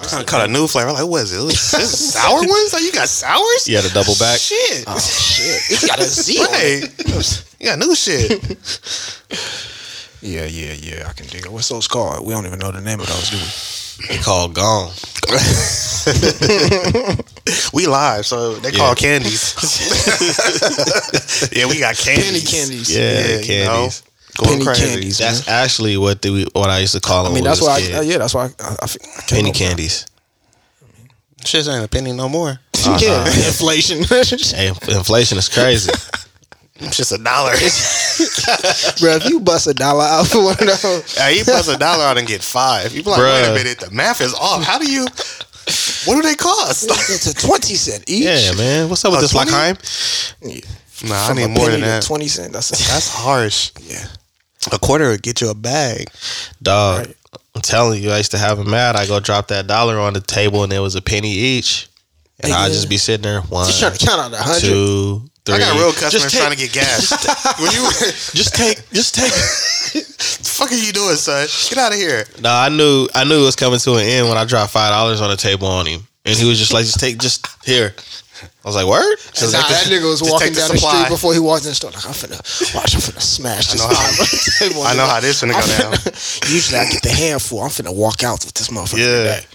I kind of caught a new flavor. Like, what is it? This is sour ones? Like, you got sours? You had a double back. Shit. Oh shit! You got a Z. on it. Right. You got new shit. Yeah, yeah, yeah. I can dig it. What's those called? We don't even know the name of those, do we? They called gone. We live, so they call candies. yeah, we got candies. Penny candies. Yeah, Yeah, you know. Candies. Going Penny crazy. candies. That's man. actually what the, what I used to call them. I mean, that's why. I, uh, yeah, that's why. I, I, I came penny candies. Shit ain't a penny no more. that. Yeah, inflation. Hey, inflation is crazy. It's just a dollar. Bro, if you bust a dollar out for one of those, hey, you bust a dollar out and get five. You be like, wait a minute, the math is off. How do you? What do they cost? it's a twenty cent each. yeah, man. What's up with this 20? Lackheim? nah, I need a more penny than that. Twenty cent. That's a, That's harsh. yeah. A quarter would get you a bag. Dog. Right. I'm telling you, I used to have them mad. I go drop that dollar on the table and it was a penny each. And I'd just be sitting there, one, Just trying to count out a hundred. two, three. I got real customers take- trying to get gas. when you, Just take, just take. the fuck are you doing, son? Get out of here. No, I knew, I knew it was coming to an end when I dropped five dollars on the table on him, and he was just like, "Just take, just here." I was like, "Word." Nah, that nigga was walking take the down the street before he walked in the store. Like, I'm finna watch. I'm finna smash this. know how- five on the table. I know how this finna go down. Usually, I get the handful. I'm finna walk out with this motherfucker. Yeah. today.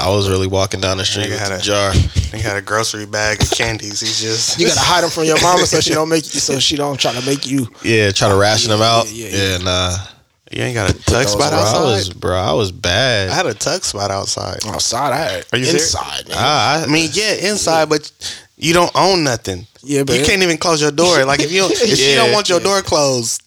I was really walking down the street with had a- jar. He had a grocery bag of candies. He's just You gotta hide them from your mama so she don't make you. So she don't try to make you. Yeah, try to ration them out. yeah, Yeah, yeah, nah. You ain't got a tuck those spot Bro, I outside. was, bro, I was bad. I had a tuck spot outside. Outside, I had Are you serious? inside. Man. Ah, I, I mean, yeah, inside, but you don't own nothing. Yeah, but you can't even close your door. Like if you don't, if you Yeah. don't want your door closed,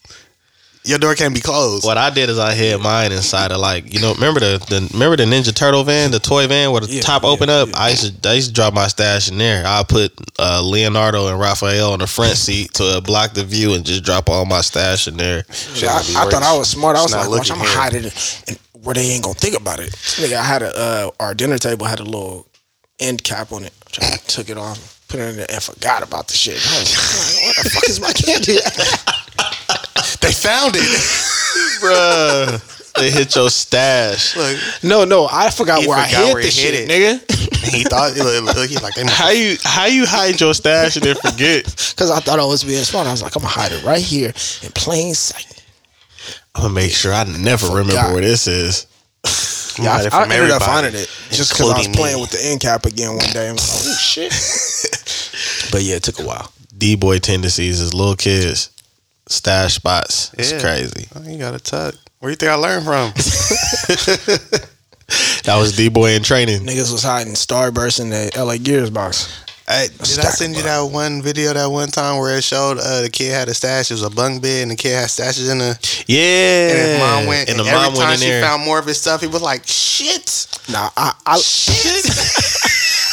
your door can't be closed. what I did is I hid mine inside of like you know remember the, the remember the Ninja Turtle van the toy van where the Yeah, top yeah, open up yeah. I used to I used to drop my stash in there I put uh, Leonardo and Raphael on the front seat to uh, block the view and just drop all my stash in there I, I thought I was smart. I was It's like, watch, I'm gonna hide it in, where they ain't gonna think about it. Nigga, I had a uh, our dinner table had a little end cap on it. So I took it off, put it in there, and forgot about the shit. I was like, what the fuck is my candy? They found it. bruh they hit your stash Look, no, no, I forgot He where I forgot hid where the shit, hid nigga. he thought look, look, he's like they how you how you hide your stash and then forget Because I thought I was being smart. I was like, I'm gonna hide it right here in plain sight. I'm gonna make sure I never remember where this is Yeah, I, it I from ended up everybody, finding it just because I was including playing me. with the end cap again one day. I was like, oh shit. but yeah, it took a while. D boy tendencies as little kids stash spots it's Yeah. crazy Oh, you got a tuck. Where you think I learned from? that was D boy in training Niggas was hiding Starburst in the LA Gears box. Hey, did I send you that one video that one time where it showed uh, the kid had a stash? It was a bunk bed and the kid had stashes in the. yeah And his mom went. and And, the every mom time went in she there found more of his stuff, he was like, "Shit, Nah, I I.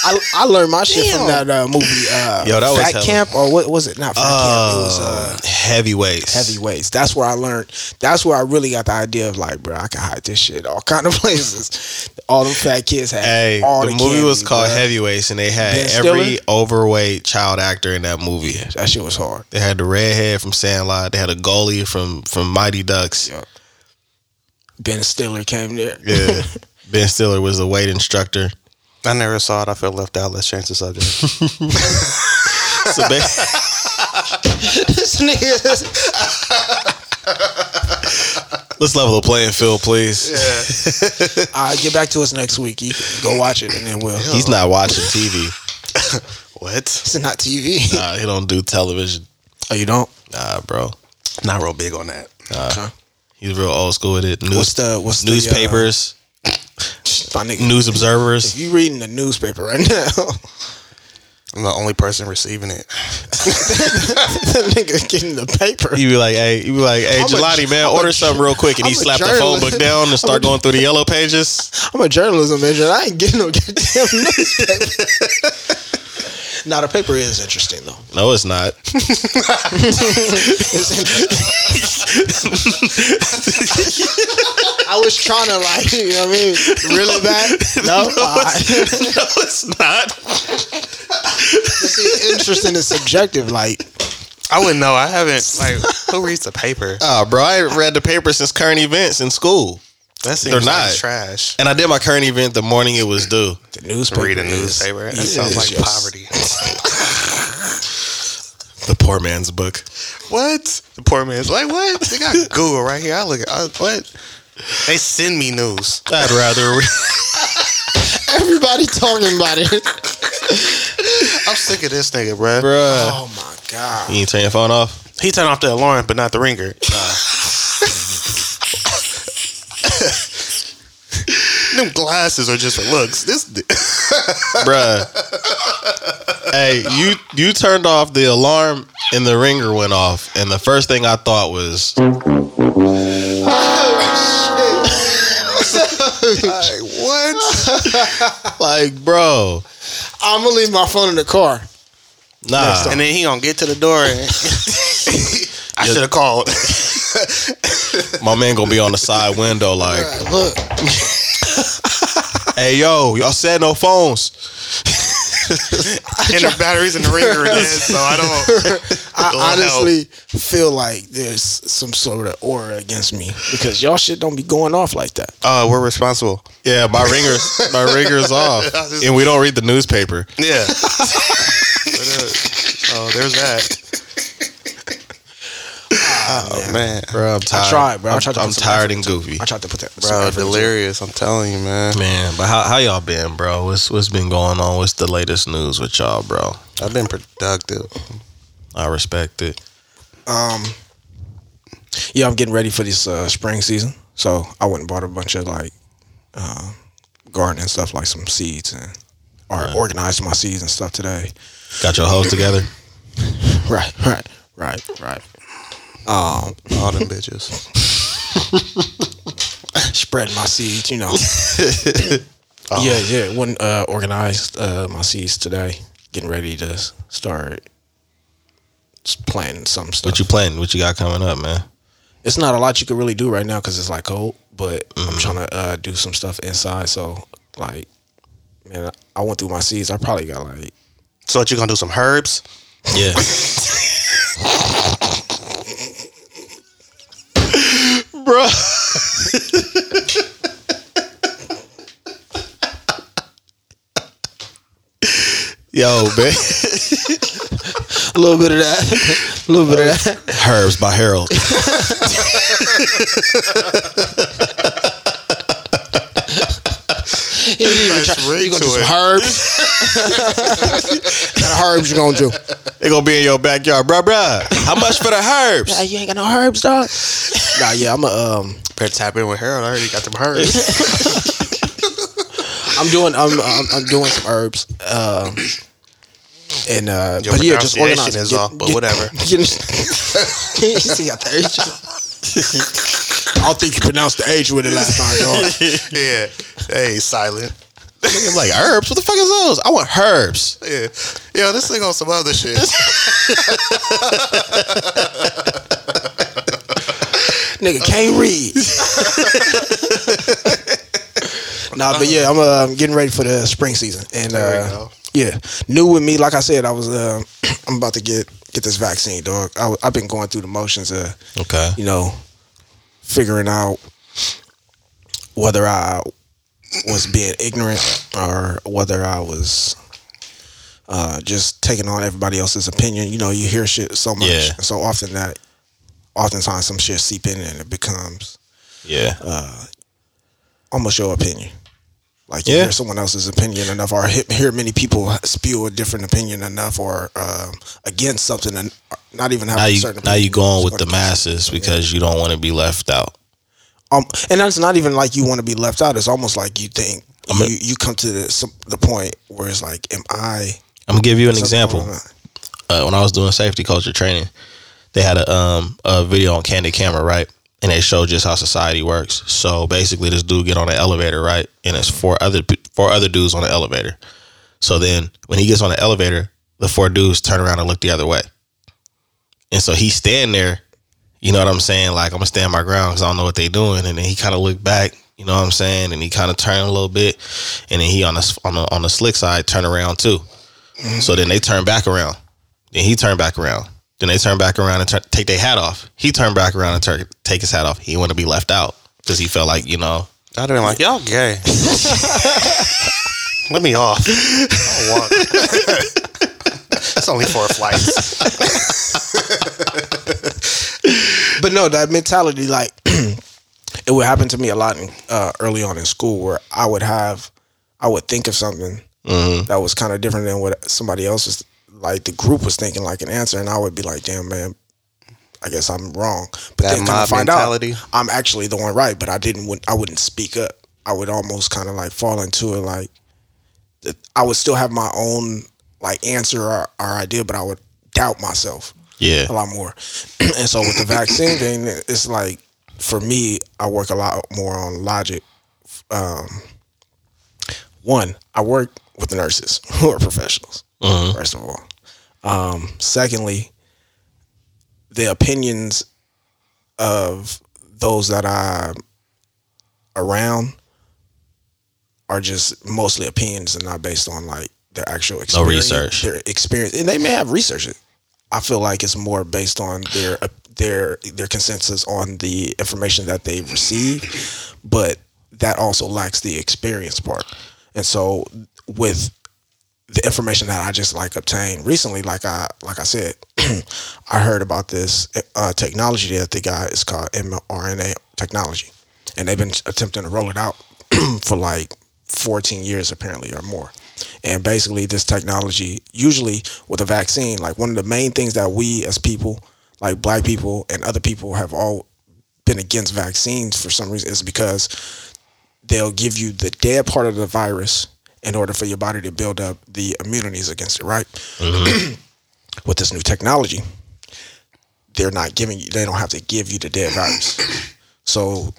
I, I learned my shit from that uh, movie. Uh, Yo, that was Fat hella- Camp or what was it? Not Fat Camp. It was uh, Uh, heavyweights. Heavyweights. That's where I learned. That's where I really got the idea of like, bro, I can hide this shit all kind of places. All them fat kids had. Hey, all the, movie was called bruh. Heavyweights, and they had every overweight child actor in that movie. That shit was hard. They had the redhead from Sandlot. They had a goalie from from Mighty Ducks. Yeah. Ben Stiller came there. Yeah, Ben Stiller was the weight instructor. I never saw it. I felt left out. Let's change the subject. So ba- this nigga. let's level the playing field, please. All right, get back to us next week. You can go watch it, and then we'll. He's not watching TV. what? It's not TV. Nah, he don't do television. Oh, you don't? Nah, bro. Not real big on that. Okay. He's real old school with it. News, What's the what's the, uh, newspapers, my nigga, news observers. If you reading the newspaper right now, I'm the only person receiving it. that nigga getting the paper. You be like, hey, you be like, hey, I'm a- Jelani, man, I'm a- order something real quick, and he I'm a slapped the phone book down and start a- going through the yellow pages. I'm a journalism major. I ain't getting no goddamn newspaper. now the paper is interesting though. No, it's not. It's interesting. I was trying to like, you know what I mean, really bad. No, Alright. no, it's not. see, interesting is subjective. Like, I wouldn't know. I haven't like who reads the paper. Oh, bro, I read the paper since current events in school. That seems They're like not. trash. And I did my current event the morning it was due. The newspaper. Read a is- newspaper. That yeah, sounds like just- poverty. The poor man's book. What? The poor man's like, what? They got Google right here. I look at I, what? They send me news. I'd rather. Everybody talking about it. I'm sick of this nigga, bruh. Bruh. Oh my god. You ain't turn your phone off? He turned off the alarm, but not the ringer. Them glasses are just for looks. This Bruh. hey, you you turned off the alarm and the ringer went off. And the first thing I thought was, like, what? like, bro, I'm gonna leave my phone in the car. nah. And then he gonna get to the door and I should have called. My man gonna be on the side window like, Look, hey, yo, y'all said no phones. and the batteries in the ringer dead, so I don't. I Don't honestly feel like there's some sort of aura against me because y'all shit don't be going off like that. Uh, we're responsible. Yeah, my ringer's my ringer's off, and we don't read the newspaper. Yeah. Uh, oh, there's that. Oh man, Bro, I'm tired. tried, bro. I I'm, tried to I'm tired and goofy. I tried to put that, bro, delirious. I'm telling you, man. Man, but how how y'all been, bro? What's what's been going on? What's the latest news with y'all, bro? I've been productive. I respect it. Um, yeah, I'm getting ready for this uh, spring season, so I went and bought a bunch of like uh, gardening stuff, like some seeds, and or organized my seeds and stuff today. Got your hoes together? Right, right, right, right. Um, All them bitches. Spread my seeds, you know. Yeah, yeah. When uh, organized uh, my seeds today, getting ready to start planting some stuff. What you planning? What you got coming up, man? it's not a lot you can really do right now because it's like cold, but I'm Mm-hmm. trying to uh, do some stuff inside. So like, man, I went through my seeds. I probably got like So what you gonna do? Some herbs? Yeah. Bro. Yo, man. a little bit of that, a little bit of that. Herbs by Harold. You gonna Nice try- you gonna do some it. herbs? what kind of herbs you gonna do? They gonna be in your backyard, bruh, bruh. How much for the herbs? Hey, you ain't got no herbs, dog. nah, yeah, I'm a um, Better tap in with Harold. I already got them herbs. I'm doing I'm I'm, I'm doing some herbs. Um, and uh, Your but yeah, just organize. is off, but whatever. Get, you see, got the H. I don't think you pronounced the H with it last time, dog. yeah. Hey, silent. Niggas like herbs. What the fuck is those? I want herbs. Yeah. Yo, this thing on some other shit. Nigga can't read. nah, but yeah, I'm uh, getting ready for the spring season, and uh, yeah, new with me. Like I said, I was uh, I'm about to get get this vaccine, dog. I, have been going through the motions of Okay. you know figuring out whether I was being ignorant or whether I was uh, just taking on everybody else's opinion. You know, you hear shit so much, Yeah. so often that oftentimes some shit seep in and it becomes Yeah. almost your opinion. Like you Yeah. hear someone else's opinion enough, or hear many people spew a different opinion enough, or um, against something, and not even having now a you certain. now you going with the masses because you don't want to be left out. Um, and that's not even like you want to be left out. It's almost like you think I'm a- you, you come to the, some, the point where it's like, am I? I'm gonna give you an example. uh, when I was doing safety culture training, they had a um a video on candid camera, right? And they show just how society works. So basically, this dude get on the elevator, right? And it's four other four other dudes on the elevator. So then when he gets on the elevator, the four dudes turn around and look the other way. And so he's standing there, you know what I'm saying? Like I'm gonna stand my ground because I don't know what they doing. And then he kind of looked back, you know what I'm saying? And he kind of turned a little bit, and then he on the on the on the slick side turn around too. So then they turn back around. Then he turned back around. Then they turn back around and turn, take their hat off. He turned back around and turn, take his hat off. He didn't want to be left out because he felt like you know I'd have been like, y'all gay. Let me off. I'll walk. it's only four flights. But no, that mentality, like, it would happen to me a lot in, uh, early on in school where I would have, I would think of something that was kind of different than what somebody else was, like, the group was thinking, like, an answer. And I would be like, damn, man, I guess I'm wrong. But That then to mob find mentality. out, I'm actually the one right, but I didn't, wouldn't- I wouldn't speak up. I would almost kind of like fall into it, like, I would still have my own, like, answer or, or idea, but I would doubt myself Yeah. a lot more. and so with the vaccine thing, it's like for me, I work a lot more on logic. Um, one, I work with the nurses who are professionals. First of all, um, secondly, the opinions of those that I'm around are just mostly opinions and not based on like their actual experience. No research. Their experience, and they may have research it. I feel like it's more based on their their their consensus on the information that they receive, but that also lacks the experience part. And so with the information that I just like obtained recently, like I like I said, I heard about this uh, technology that they got. It's called mRNA technology, and they've been attempting to roll it out for like 14 years apparently or more. And basically, this technology, usually with a vaccine, like one of the main things that we as people, like black people and other people, have all been against vaccines for some reason is because they'll give you the dead part of the virus in order for your body to build up the immunities against it, right? With this new technology, they're not giving you, they don't have to give you the dead virus. So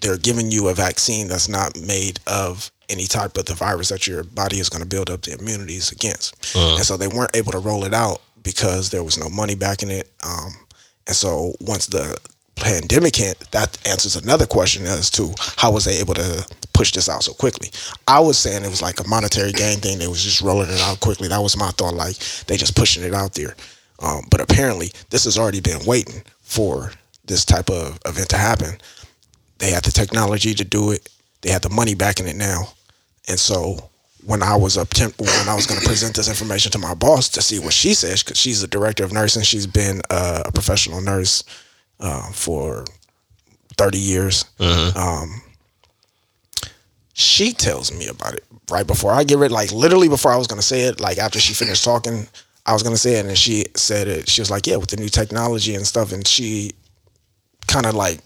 they're giving you a vaccine that's not made of any type of the virus that your body is going to build up the immunities against. And so they weren't able to roll it out because there was no money backing it. Um, and so once the pandemic hit, that answers another question as to how was they able to push this out so quickly. I was saying it was like a monetary gain thing. They was just rolling it out quickly. That was my thought. Like they just pushing it out there. Um, but apparently this has already been waiting for this type of event to happen. They had the technology to do it. They had the money backing it now. And so when I was up temp- when I was going to present this information to my boss to see what she says, because she's the director of nursing, she's been a professional nurse uh, for thirty years. Um, she tells me about it right before I get ready, like literally before I was going to say it. Like after she finished talking, I was going to say it, and she said it. She was like, "Yeah, with the new technology and stuff," and she kind of like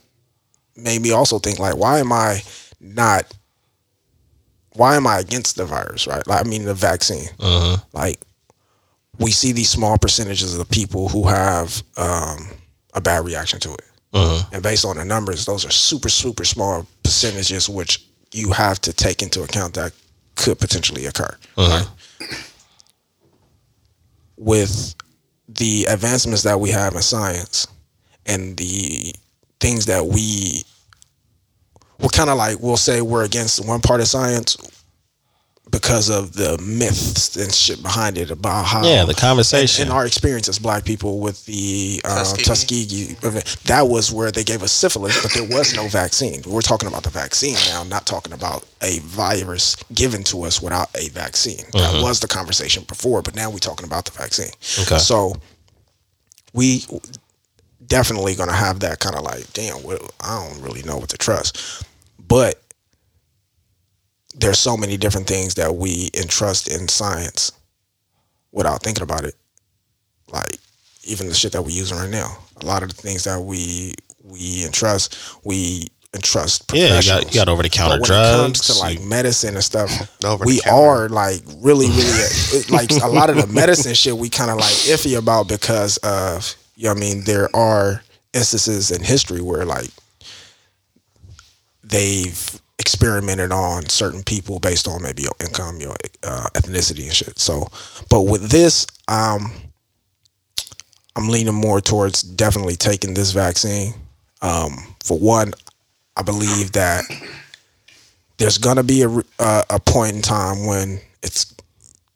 made me also think like, why am I not? Why am I against the virus? Right? Like, I mean, the vaccine. Like, we see these small percentages of the people who have um, a bad reaction to it, uh-huh. and based on the numbers, those are super, super small percentages, which you have to take into account that could potentially occur. Uh-huh. Right? With the advancements that we have in science and the things that we we're kind of like we'll say we're against one part of science because of the myths and shit behind it about how Yeah, the conversation. in our experience as black people with the uh, Tuskegee. Tuskegee event, that was where they gave us syphilis, but there was no vaccine. We're talking about the vaccine now, not talking about a virus given to us without a vaccine. That was the conversation before, but now we're talking about the vaccine. Okay. So we definitely gonna have that kind of like, damn, well, I don't really know what to trust, but there's so many different things that we entrust in science without thinking about it. Like even the shit that we're using right now. A lot of the things that we we entrust, we entrust Yeah, you got, you got over the counter But when it comes to like medicine and stuff, we are like really, really it- like a lot of the medicine shit we kind of like iffy about because of you know what I mean. There are instances in history where like they've experimented on certain people based on maybe your income, your uh, ethnicity and shit. So, but with this, um, I'm leaning more towards definitely taking this vaccine. Um, for one, I believe that there's gonna be a uh, a point in time when it's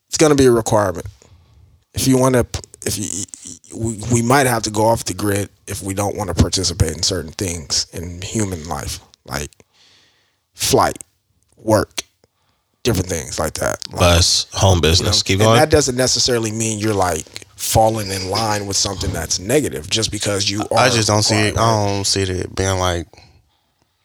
it's gonna be a requirement. If you want to, if you, we, we might have to go off the grid if we don't want to participate in certain things in human life, like flight, work, different things like that. Like, Bus, home you know, business. Keep and going. that doesn't necessarily mean you're like falling in line with something that's negative just because you are. I just don't see it. I don't see it being like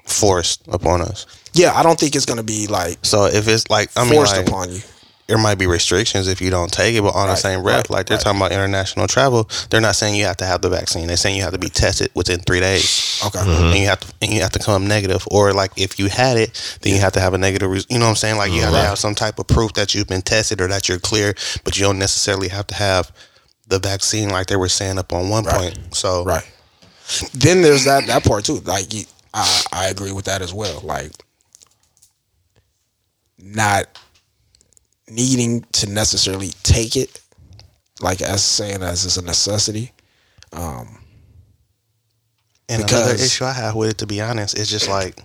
forced upon us. Yeah, I don't think it's gonna be like So if it's like, I mean, forced like, upon you. There might be restrictions if you don't take it, but on the same rep, right, like they're right. talking about international travel, they're not saying you have to have the vaccine. They're saying you have to be tested within three days, Okay. Mm-hmm. and you have to and you have to come negative, or like if you had it, then you have to have a negative. Res- you know what I'm saying? Like you have to have some type of proof that you've been tested or that you're clear, but you don't necessarily have to have the vaccine like they were saying up on one Right. point. So Right. Then there's that that part too. Like I I agree with that as well. Like not needing to necessarily take it, like as saying as is a necessity. Um, And another Because- issue I have with it, to be honest, is just like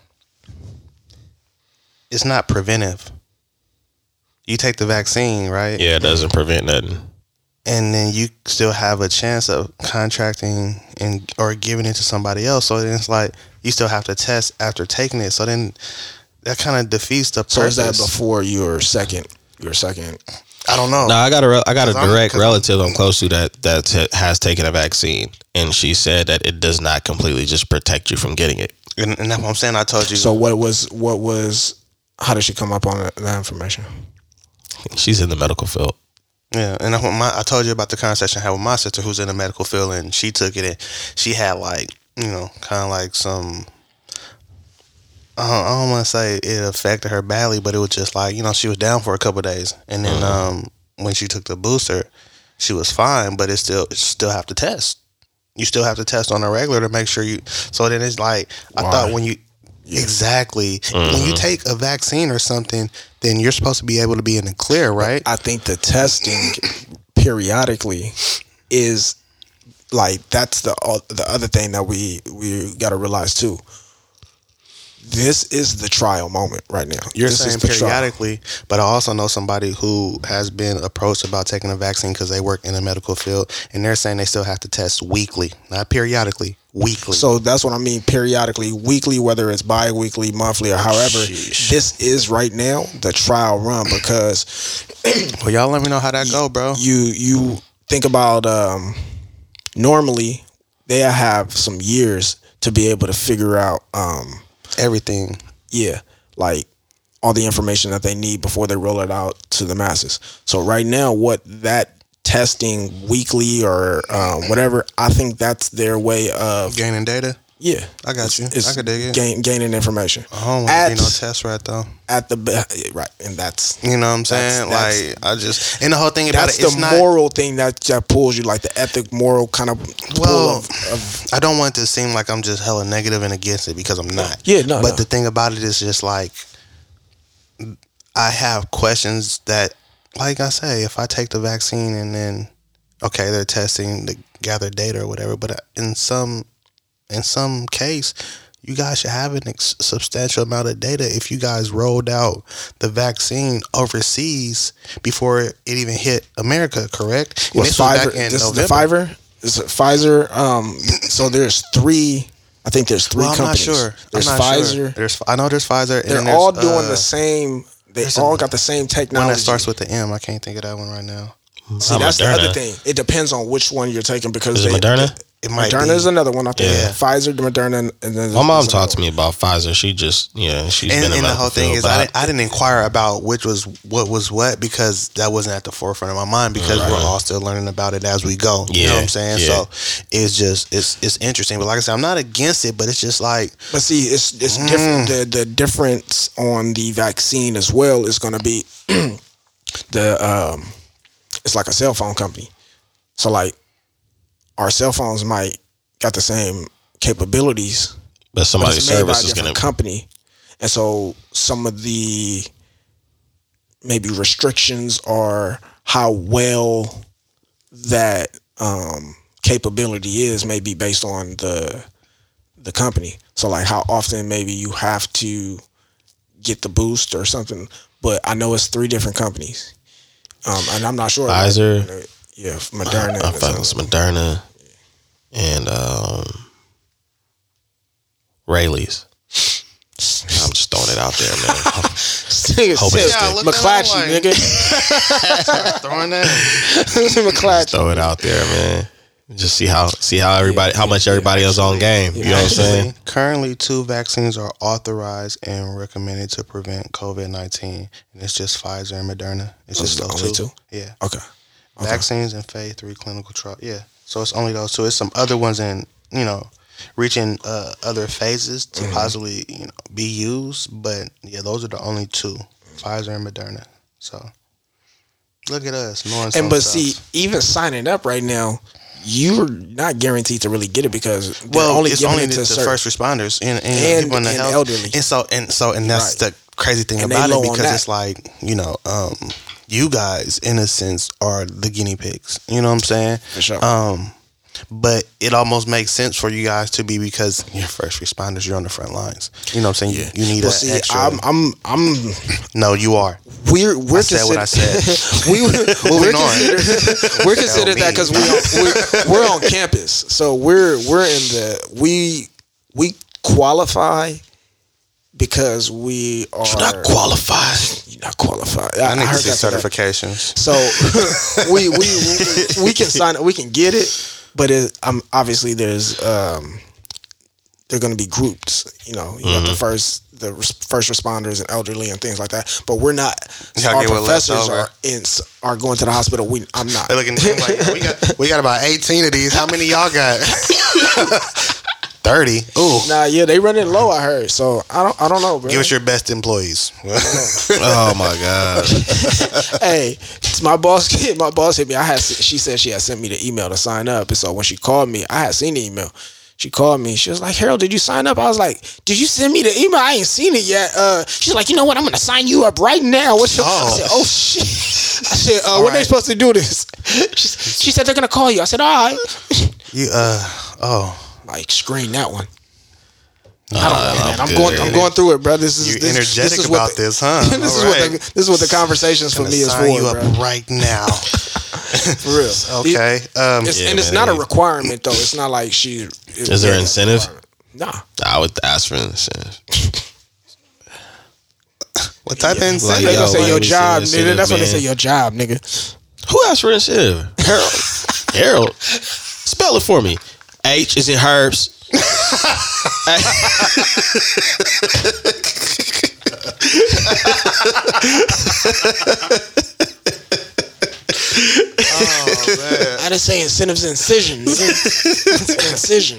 it's not preventive. You take the vaccine, right? yeah, it doesn't prevent nothing. and then you still have a chance of contracting and or giving it to somebody else. So then it's like you still have to test after taking it. So then that kind of defeats the purpose. So purpose. is that before your second your second I don't know. No, I got a re- I got a 'Cause I'm- relative I'm close to that that t- has taken a vaccine, and she said that it does not completely just protect you from getting it. and, and that's what I'm saying. I told you. So what was what was how did she come up on that, that information? She's in the medical field. Yeah, and that's what my I told you about the conversation I had with my sister who's in the medical field, and she took it and she had like you know kind of like some. Uh-huh, I don't, I don't want to say it affected her badly, but it was just like you know she was down for a couple of days, and then uh-huh. um when she took the booster, she was fine, but it still it still have to test. You still have to test on a regular to make sure you. So then it's like I Why? thought when you exactly when you uh-huh. take a vaccine or something, then you're supposed to be able to be in the clear, right? I think the testing periodically is like that's the uh, the other thing that we we got to realize too. This is the trial moment right now. You're This saying the trial. periodically, but I also know somebody who has been approached about taking a vaccine because they work in the medical field, and they're saying they still have to test weekly, not periodically, weekly. So that's what I mean. Periodically, weekly, whether it's bi-weekly, monthly, or however. Sheesh. This is right now the trial run because well, y'all let me know how that go, bro. you you think about um, normally they have some years to be able to figure out um, Everything. yeah, like all the information that they need before they roll it out to the masses. So right now, what that testing weekly or uh, whatever, I think that's their way of Gaining data. Yeah. I got you. It's I could dig it. gain, gaining information I don't want to be no test right though. at the be- right, and that's You know what I'm saying? That's- like I just and the whole thing about that's it, it's the not. moral thing that, that pulls you, like the ethic, moral kind of Well, of, of I don't want it to seem like I'm just hella negative and against it because I'm not. Yeah, no, But no. the thing about it is just like I have questions that, like I say, if I take the vaccine and then, okay, they're testing to gather data or whatever, but in some, in some case, you guys should have an ex- substantial amount of data if you guys rolled out the vaccine overseas before it even hit America, correct? And was this was back in This is the November. Is it Pfizer? Um, so there's three. I think there's three Well, I'm companies. not sure. There's I'm not Pfizer. Sure. There's I know there's Pfizer. and They're there's, all doing uh, the same. They there's a- all got the same technology. one that starts with the M. I can't think of that one right now. See, Uh, that's the other thing. It depends on which one you're taking because Is it they, Moderna? It might Moderna be. is another one. I think Yeah. Pfizer, Moderna, and then My mom talked to me about Pfizer. She just yeah, she's and, been in and the medical whole thing is, I I- didn't, I didn't inquire about which was what was what because that wasn't at the forefront of my mind because we're all still learning about it as we go. you know what I'm saying? yeah. So it's just it's it's interesting. But like I said, I'm not against it, but it's just like But see, it's it's Mm. different. The the difference on the vaccine as well is going to be the um, it's like a cell phone company. So like, our cell phones might got the same capabilities, but but somebody's it's made by a service is gonna company, and so some of the maybe restrictions are how well that um, capability is, may be based on the the company. So like how often maybe you have to get the boost or something. But I know it's three different companies, um, and I'm not sure. Pfizer. yeah, Moderna. I it's Moderna and um Rayleigh's. I'm just throwing it out there, man. Nigga Hope said it's Yeah, look McClatchy, like- nigga. Throwing that. McClatchy. Throw it out there, man. Just see how see how everybody how much everybody else on game. You know what I'm saying? Currently, two vaccines are authorized and recommended to prevent COVID nineteen, and it's just Pfizer and Moderna. It's Those just those only two. two? Yeah, Okay. vaccines and phase three clinical trial. Yeah, so it's only those two. It's some other ones in you know reaching uh, other phases to Mm-hmm. possibly you know be used, but yeah, those are the only two, Pfizer and Moderna. So look at us, And but stuff. see, even signing up right now, you're not guaranteed to really get it because well, only it's only it to the certain. first responders and, and, And- people in the and health. elderly. And so and so and that's Right. the crazy thing And about it because it's like you know, um, you guys in a sense are the guinea pigs. You know what I'm saying? For sure. Um, but it almost makes sense for you guys to be because you're first responders. You're on the front lines. You know what I'm saying? You, you need Well, that see, extra. I'm, I'm, I'm. no, you are. We're we're I said what I consider- we we're Moving considered we're considered that because we on, we're, we're on campus, so we're we're in the we we qualify because we are Not qualified. You're not qualified. I need to heard see certifications. So we, we we can sign it. We can get it, but it, um, obviously there's um, they're going to be groups. You know, you got the first the first responders and elderly and things like that. But we're not. Y'all our get what left professors are in are going to the hospital. We I'm not. They're looking like we got we got about 18 of these. How many y'all got? 30. Ooh. Nah, yeah, they running low. I heard. So I don't I don't know, bro. Give us your best employees. Oh my god. hey, my boss. My boss hit me. I had. She said she had sent me the email to sign up, and so when she called me, I had seen the email. She called me. She was like, "Harold, did you sign up?" I was like, "Did you send me the email? I ain't seen it yet." Uh, she's like, "You know what? I'm gonna sign you up right now." What's your? I Oh. said, "Oh shit." I said, uh, "When they supposed to do this?" She, she said they're gonna call you. I said, "All right." you uh oh. Like screen that one. Uh, I don't know, man. I'm going. I'm going through it, bro. This is You're this, energetic this is about the- this, huh? this is All what the, right. this is what the conversations for me is for, you bro. up right now. For real. Okay. Um It's, Yeah, and it's man, not a requirement though. It's not like she. Is there incentive? Nah. I would ask for incentive. what type of Like, incentive? They yo, gonna say your job, nigga. That's what they say your job, nigga. Who asked for incentive? Harold. Harold. Spell it for me. H is in herbs. oh, I didn't say incentives, incisions, nigga. incision.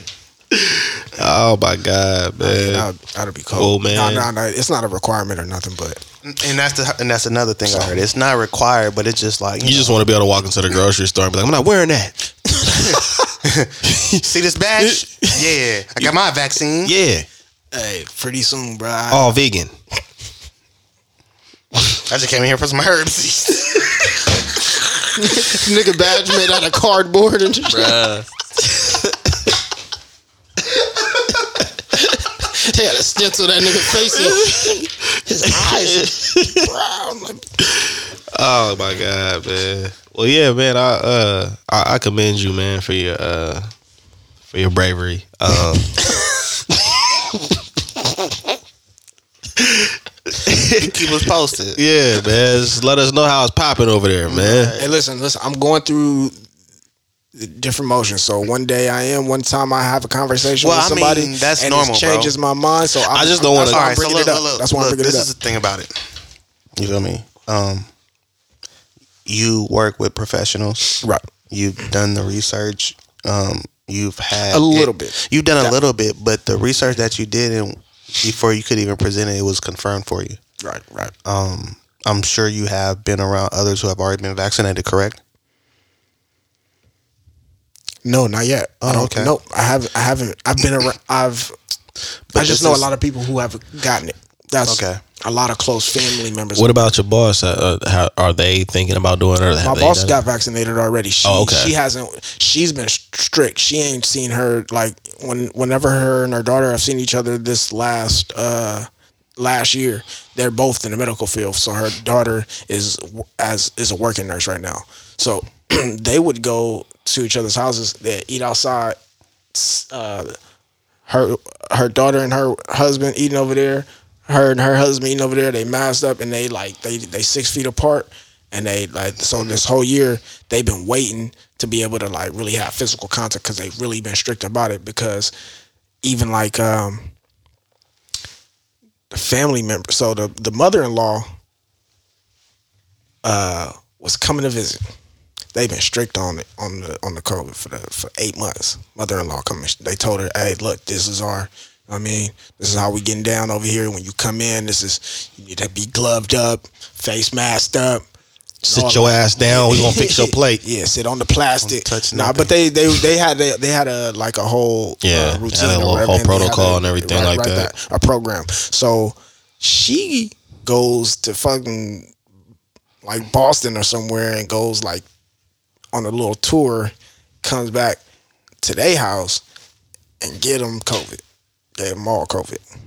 Oh my god, man. That'd, that'd be cool. Cool, man. No, no, no. It's not a requirement or nothing, but And that's the and that's another thing I heard. It's not required, but it's just like You just want to be able to walk into the grocery store and be like, I'm not wearing that. see this badge? yeah, I got my vaccine. Yeah. hey, pretty soon, bro. I, All vegan. I just came in here for some herbs. nigga badge made out of cardboard and shit. They had a stencil that nigga face. in. His eyes brown. Like, Oh my god, man. Well, yeah, man. I uh, I, I commend you, man, for your uh, for your bravery. Um, Keep us posted. yeah, man. Just let us know how it's popping over there, man. Hey, listen, listen. I'm going through different motions. So one day I am, one time I have a conversation Well, with I somebody, mean, that's and normal, it bro. changes my mind. So I'm, I just don't wanna- why right, so bringing look, it up. look, look, That's why I'm look, bringing this it is up. the thing about it. You feel me? Um, you work with professionals. Right. You've done the research. Um, you've had A little bit. You've done a little bit, but the research that you did, and before you could even present it, it was confirmed for you. Right, right. Um, I'm sure you have been around others who have already been vaccinated. Correct? No, not yet. Oh, okay. Nope, I haven't. I haven't. I've been around. I've. But I just know is- a lot of people who have gotten it. That's Okay. A lot of close family members. What about your boss? Uh, uh, how, are they thinking about doing it? My boss done it? got vaccinated already. She, Oh, okay. She hasn't. She's been strict. She ain't seen her like when whenever her and her daughter have seen each other this last uh last year. They're both in the medical field. So her daughter is as is a working nurse right now. So they would go to each other's houses. They eat outside. Uh, her her daughter and her husband eating over there. Her and her husband eating over there. They masked up and they like they they six feet apart. And they like so this whole year they've been waiting to be able to like really have physical contact because they've really been strict about it because even like um the family member so the the mother-in-law uh was coming to visit they've been strict on it on the on the COVID for the for eight months. Mother in law coming, they told her, "Hey, look, this is our." I mean, this is how we getting down over here. When you come in, this is you need to be gloved up, face masked up. Sit your that. ass down. We gonna fix your plate. Yeah, sit on the plastic. Nah, but they they they had they, they had a like a whole Yeah, uh, routine, a or little whatever, whole and protocol a- and everything like that. A program. So she goes to fucking like Boston or somewhere and goes like on a little tour, comes back to their house and get them COVID. Them all COVID.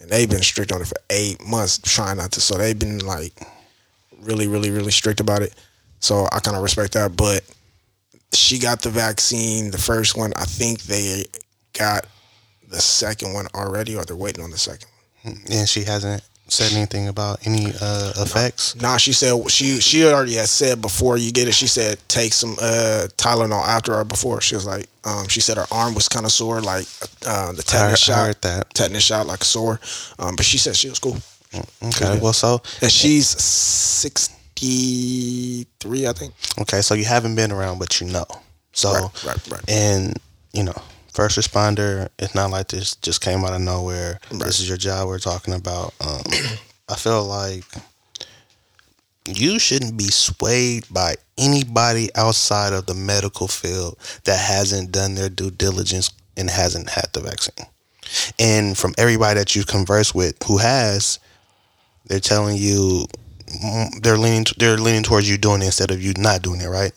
And they've been strict on it for eight months, trying not to. So they've been like really, really, really strict about it. So I kind of respect that. But she got the vaccine, the first one. I think they got the second one already, or they're waiting on the second one. Hmm. And she hasn't said anything about any uh, effects. Nah, she said she she already had said before you get it. She said take some uh, Tylenol after or before. She was like, um, she said her arm was kind of sore, like uh, the I, tetanus I shot. heard that. Tetanus shot, like sore. Um, but she said she was cool, Okay, well, so and she's sixty three, I think. okay, so you haven't been around, but you know. So Right, right, right. and you know, first responder. It's not like this just came out of nowhere. This is your job. We're talking about. Um, I feel like you shouldn't be swayed by anybody outside of the medical field that hasn't done their due diligence and hasn't had the vaccine. And from everybody that you converse with who has, they're telling you mm, they're leaning they're leaning towards you doing it instead of you not doing it, right?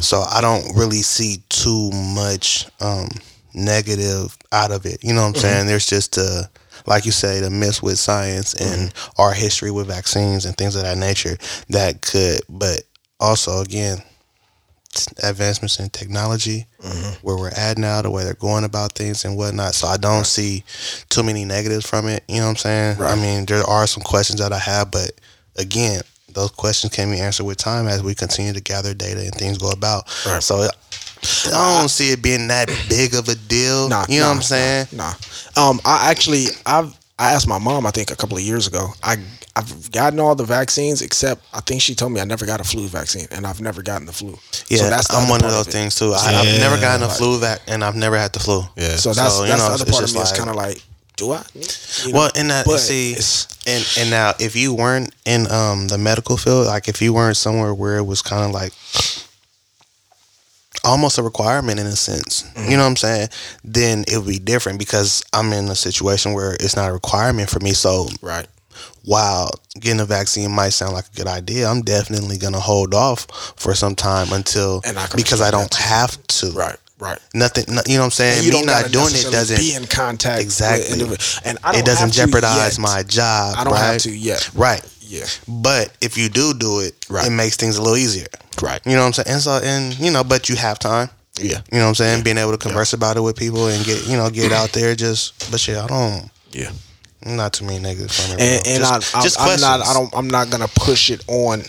So I don't really see too much um, negative out of it. You know what I'm mm-hmm. saying? There's just a like you say, the mess with science and our history with vaccines and things of that nature that could, but also again, advancements in technology, mm-hmm. where we're at now, the way they're going about things and whatnot. So I don't see too many negatives from it. You know what I'm saying? I mean, there are some questions that I have, but again, those questions can be answered with time as we continue to gather data and things go about. Right. So I don't see it being that big of a deal. Nah, you know nah, what I'm saying? Nah. nah. Um, I actually I've I asked my mom. I think a couple of years ago. I I've gotten all the vaccines except I think she told me I never got a flu vaccine, and I've never gotten the flu. Yeah, so that's the I'm one of those it. things too. I, I've Yeah. never gotten a flu vac, and I've never had the flu. Yeah. So that's So, you that's know, the other it's part of just me. Is like- kind of like, do I? You know? Well, and that But see, and and now if you weren't in um the medical field, like if you weren't somewhere where it was kind of like almost a requirement in a sense, you know what I'm saying? Then it would be different because I'm in a situation where it's not a requirement for me. So right. while getting a vaccine might sound like a good idea, I'm definitely gonna hold off for some time until And I because I don't have to. Right. Right. Nothing. no- You know what I'm saying? You Me don't doing it doesn't be in contact Exactly. And I don't it doesn't jeopardize my job. I don't right? have to yet. Right. Yeah. But if you do do it, Right. it makes things a little easier. Right. You know what I'm saying? And so, and you know, but you have time. Yeah. You know what I'm saying? Being able to converse about it with people and get, you know, get out there. Just, but shit, I don't. Yeah. Not too many it. and, and just, I, just I'm not. I don't. I'm not gonna push it on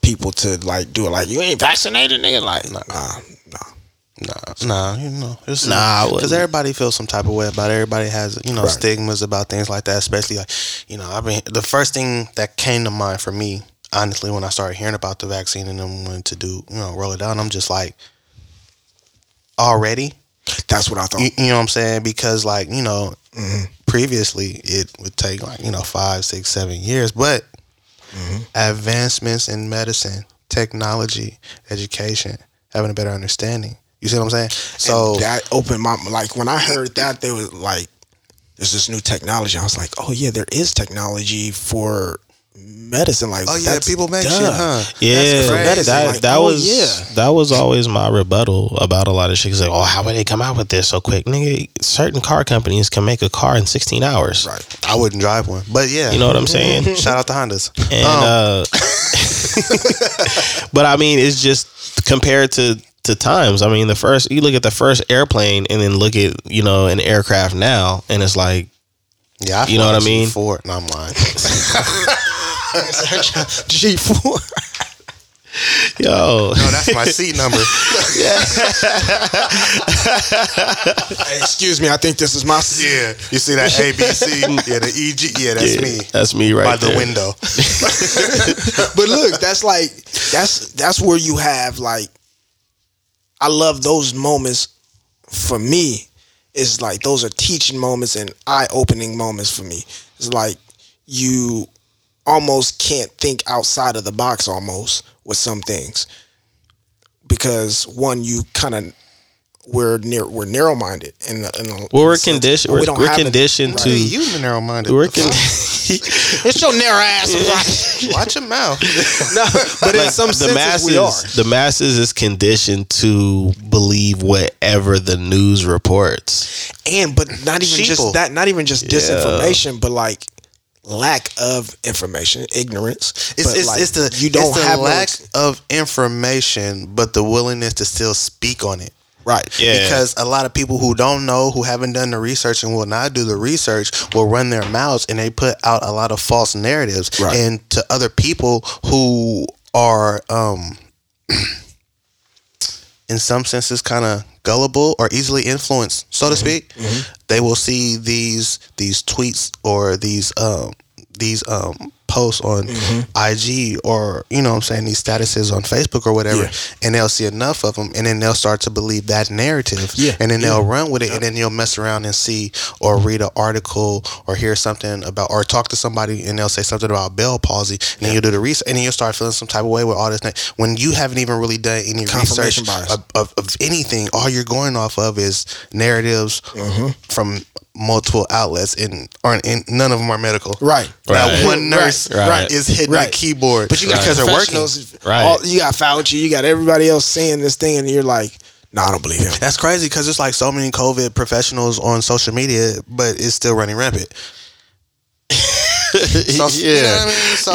people to like do it. Like you ain't vaccinated, nigga. Like nah, nah. Nah, nah, nah, you know, it's Nah, because everybody feels some type of way about it. Everybody has, you know, Right. stigmas about things like that. Especially like, you know, I mean, the first thing that came to mind for me, honestly, when I started hearing about the vaccine and then wanted to do, you know, roll it down, I'm just like, already, That's what I thought. you, you know what I'm saying? Because like, you know, Mm-hmm. previously it would take like, you know, five, six, seven years, but Mm-hmm. advancements in medicine, technology, education, having a better understanding. You see what I'm saying? So And that opened my like when I heard that they was like, there's this new technology. I was like, oh yeah, there is technology for medicine. Like, Oh yeah, people make duh. shit, huh? Yeah, That's crazy. that like, that oh, was yeah. that was always my rebuttal about a lot of shit. 'Cause like, oh, how would they come out with this so quick, nigga? Certain car companies can make a car in 16 hours. Right. I wouldn't drive one, but yeah, You know what I'm saying? Shout out to Hondas. And Um, uh, but I mean, it's just compared to to times. I mean, the first you look at the first airplane, and then look at you know an aircraft now, and it's like Yeah, I You know what I mean? G4. No, I'm lying. G four. Yo, no, that's my seat number. Excuse me, I think this is my seat. yeah, you see that ABC? Yeah, the EG. Yeah, that's yeah, me. That's me right By the window. But look, that's like that's that's where you have like I love those moments for me. It's like those are teaching moments and eye opening moments for me. It's like you almost can't think outside of the box almost with some things. Because one, you kind of we're near we're narrow minded and Well, we're conditioned. We're, we're conditioned Hey, to. you narrow minded. We're con- It's your narrow ass. Watch your mouth. no, but in some the masses, we are. the masses is conditioned to believe whatever the news reports. and but not even Sheeple. just that not even just disinformation but like lack of information ignorance It's, it's, like, it's the you don't it's the have no lack ex- of information, but the willingness to still speak on it. Right Yeah. Because a lot of people who don't know, who haven't done the research and will not do the research, will run their mouths and they put out a lot of false narratives. Right. And to other people who are, um, in some senses, kind of gullible or easily influenced, so to speak, they will see these these tweets or these um, these um, posts on IG or you know what I'm saying these statuses on Facebook or whatever, Yeah. and they'll see enough of them, and then they'll start to believe that narrative, Yeah, and then they'll run with it, and then you'll mess around and see or read an article or hear something about or talk to somebody, and they'll say something about Bell palsy, and then you'll do the research, and then you'll start feeling some type of way with all this na- when you haven't even really done any Confirmation research of, of, of anything. All you're going off of is narratives Mm-hmm. from multiple outlets, and aren't and none of them are medical. right Not Right. one nurse Right. Right. is hitting Right. the keyboard but you got because they're working. professionals Right. all, you got Fauci you got everybody else saying this thing and you're like no I don't believe him That's crazy because it's like so many COVID professionals on social media, but it's still running rampant. So, yeah. you know what I mean? So,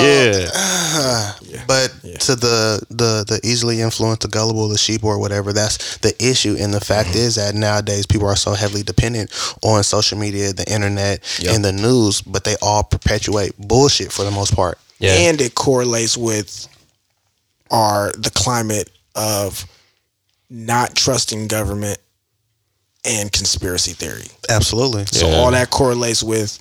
yeah. But to the, the the easily influenced, the gullible, the sheep, or whatever, that's the issue. And the fact Mm-hmm. is that nowadays people are so heavily dependent on social media, the internet, Yep. and the news, but they all perpetuate bullshit for the most part. Yeah. and it correlates with our the climate of not trusting government and conspiracy theory Absolutely. So all that correlates with,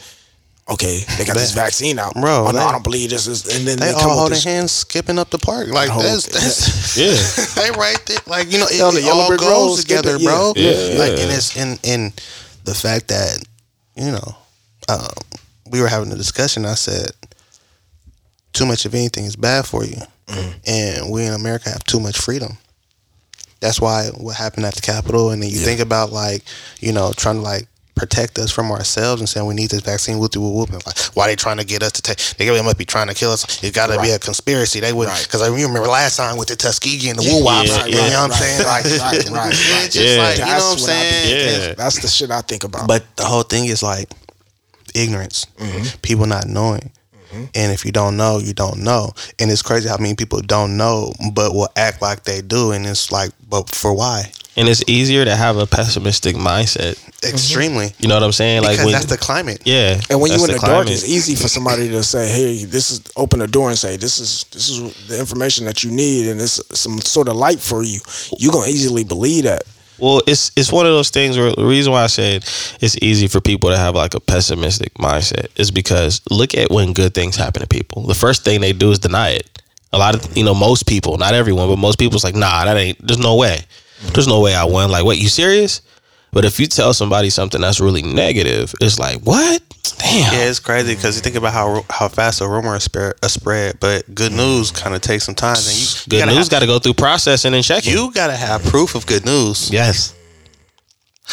okay, they got this vaccine out, Bro, Oh, no, they- I don't believe this is, and then They they, all come with holding hands, skipping up the park. Like Whole- that's, that's Yeah. they right there. Like you know, it, it yellow all goes skip together, it, yeah. bro. Yeah. Like and it's in in the fact that you know, um, we were having a discussion. I said, too much of anything is bad for you, Mm-hmm. and we in America have too much freedom. That's why what happened at the Capitol, and then you think about like you know trying to like protect us from ourselves and saying we need this vaccine whoop whoop whoop. Like, why they trying to get us to take? They must be trying to kill us. It got to be a conspiracy. They would Right. because I remember last time with the Tuskegee and the woo wops. yeah, you know what I'm saying? Like, right, right, right. Yeah. like you know That's what I'm saying? Yeah. That's the shit I think about. But the whole thing is like ignorance, Mm-hmm. people not knowing. Mm-hmm. And if you don't know, you don't know. And it's crazy how many people don't know, but will act like they do. And it's like, but for why? And it's easier to have a pessimistic mindset. Mm-hmm. Extremely. You know what I'm saying? Like because when that's the climate. yeah, and when you're in the, dark, it's easy for somebody to say, "Hey, this is open the door and say this is this is the information that you need, and it's some sort of light for you." You gonna easily believe that. Well, it's it's one of those things where the reason why I said it's easy for people to have like a pessimistic mindset is because look at when good things happen to people. The first thing they do is deny it. A lot of you know most people, not everyone, but most people's like, nah, that ain't. There's no way. There's no way I won. Like, wait, you serious? But if you tell somebody something that's really negative, it's like, what? Damn. Yeah, it's crazy because you think about how how fast a rumor is spread, a spread but good news kind of takes some time. And you, you Good gotta news got to go through processing and checking. You gotta have proof of good news. yes.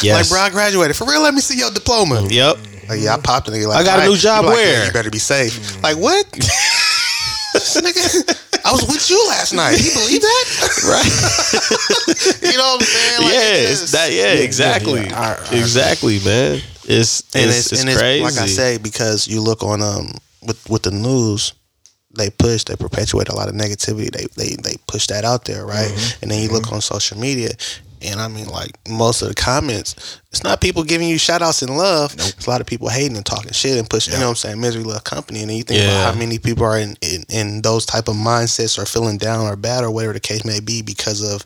Yes. Like, bro, I graduated. For real, let me see your diploma. Yep. Like, yeah, I popped. Like, I got a new job You like, where? yeah, you better be safe. Like what? Nigga, I was with you last night. You believe that? Right. you know what I'm saying? Like, yeah, it's it's that. Yeah, exactly, yeah. I- I- exactly, man. It's and it's, it's, it's, and it's crazy. like I say because you look on um with with the news, they push they perpetuate a lot of negativity. They they they push that out there, right? Mm-hmm. And then you look on social media. And I mean, like most of the comments, it's not people giving you shout outs and love. It's a lot of people hating and talking shit and pushing, you know what I'm saying, misery love company. And then you think Yeah. about how many people are in, in, in those type of mindsets or feeling down or bad or whatever the case may be because of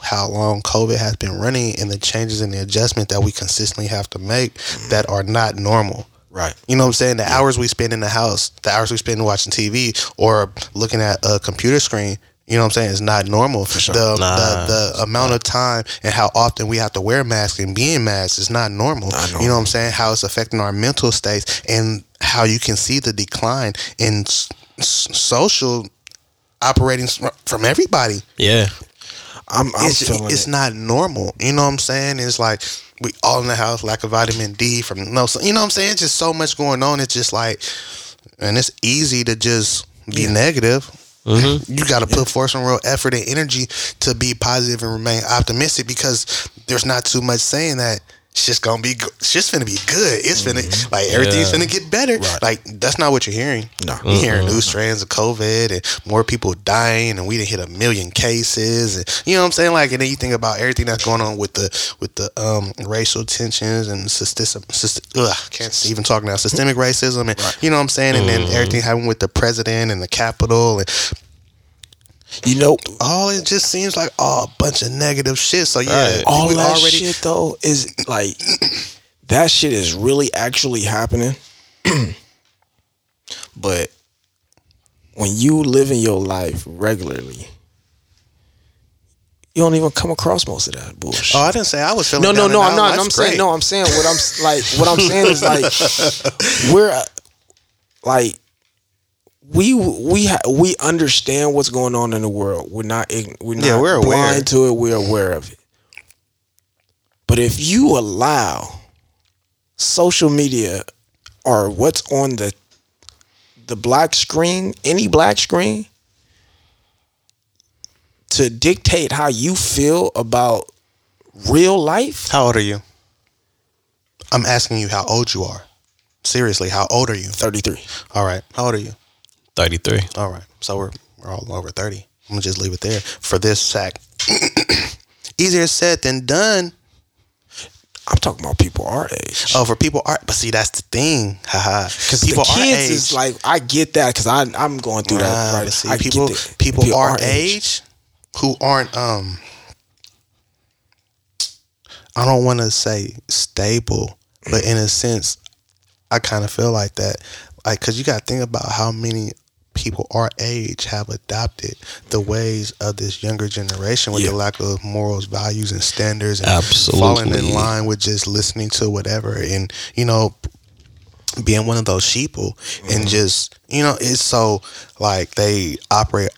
how long COVID has been running and the changes and the adjustment that we consistently have to make mm-hmm. that are not normal. Right. You know what I'm saying? The hours we spend in the house, the hours we spend watching TV or looking at a computer screen, you know what I'm saying, It's not normal. sure. The, Nah. the the amount of time and how often we have to wear masks and be in masks is not normal. Not You know what I'm saying? How it's affecting our mental states and how you can see the decline in s- s- social operating from everybody I'm Yeah. I'm it's, feeling it's it. not normal. You know what I'm saying? It's like we all in the house, lack of vitamin D from no, so, you know what I'm saying? It's just so much going on. It's just like, and it's easy to just be negative. Mm-hmm. You got to put forth some real effort and energy to be positive and remain optimistic because there's not too much saying that it's just gonna be. It's just gonna be good. It's gonna like everything's Mm-hmm. Yeah. gonna get better. Right. Like that's not what you're hearing. No. you're hearing new strands of COVID and more people dying, and we didn't hit a million cases. And you know what I'm saying? Like, and then you think about everything that's going on with the with the um, racial tensions and system. Syst- ugh, can't even talk now. Systemic racism, and you know what I'm saying? And then everything happening with the president and the Capitol, and You know, all it just seems like oh, a bunch of negative shit. So yeah, Right. all that shit though is like that shit is really actually happening. but when you live in your life regularly, you don't even come across most of that bullshit. Oh, I didn't say I was feeling. no, no, no. I'm not. I'm saying great. no. I'm saying what I'm like. What I'm saying is like we're like we we ha- we understand what's going on in the world. We're not we're not Yeah, we're aware. to it. We're aware of it. But if you allow social media or what's on the the black screen, any black screen, to dictate how you feel about real life, How old are you? I'm asking you how old you are. Seriously, how old are you? 33. All right. How old are you? 33. All right. So we're we're all over 30. I'm gonna just leave it there for this sack. Easier said than done. I'm talking about people our age. Oh, for people are but see that's the thing. Haha. Because the people our kids age. is like, I get that because I'm going through Nah, that. Right, see, I people that. people our age who aren't um I don't want to say stable, but in a sense, I kind of feel like that. Like, cause you got to think about how many people our age have adopted the ways of this younger generation with Yeah. the lack of morals, values, and standards, and falling in line with just listening to whatever, and you know, being one of those sheeple, and mm-hmm. just you know, it's so like they operate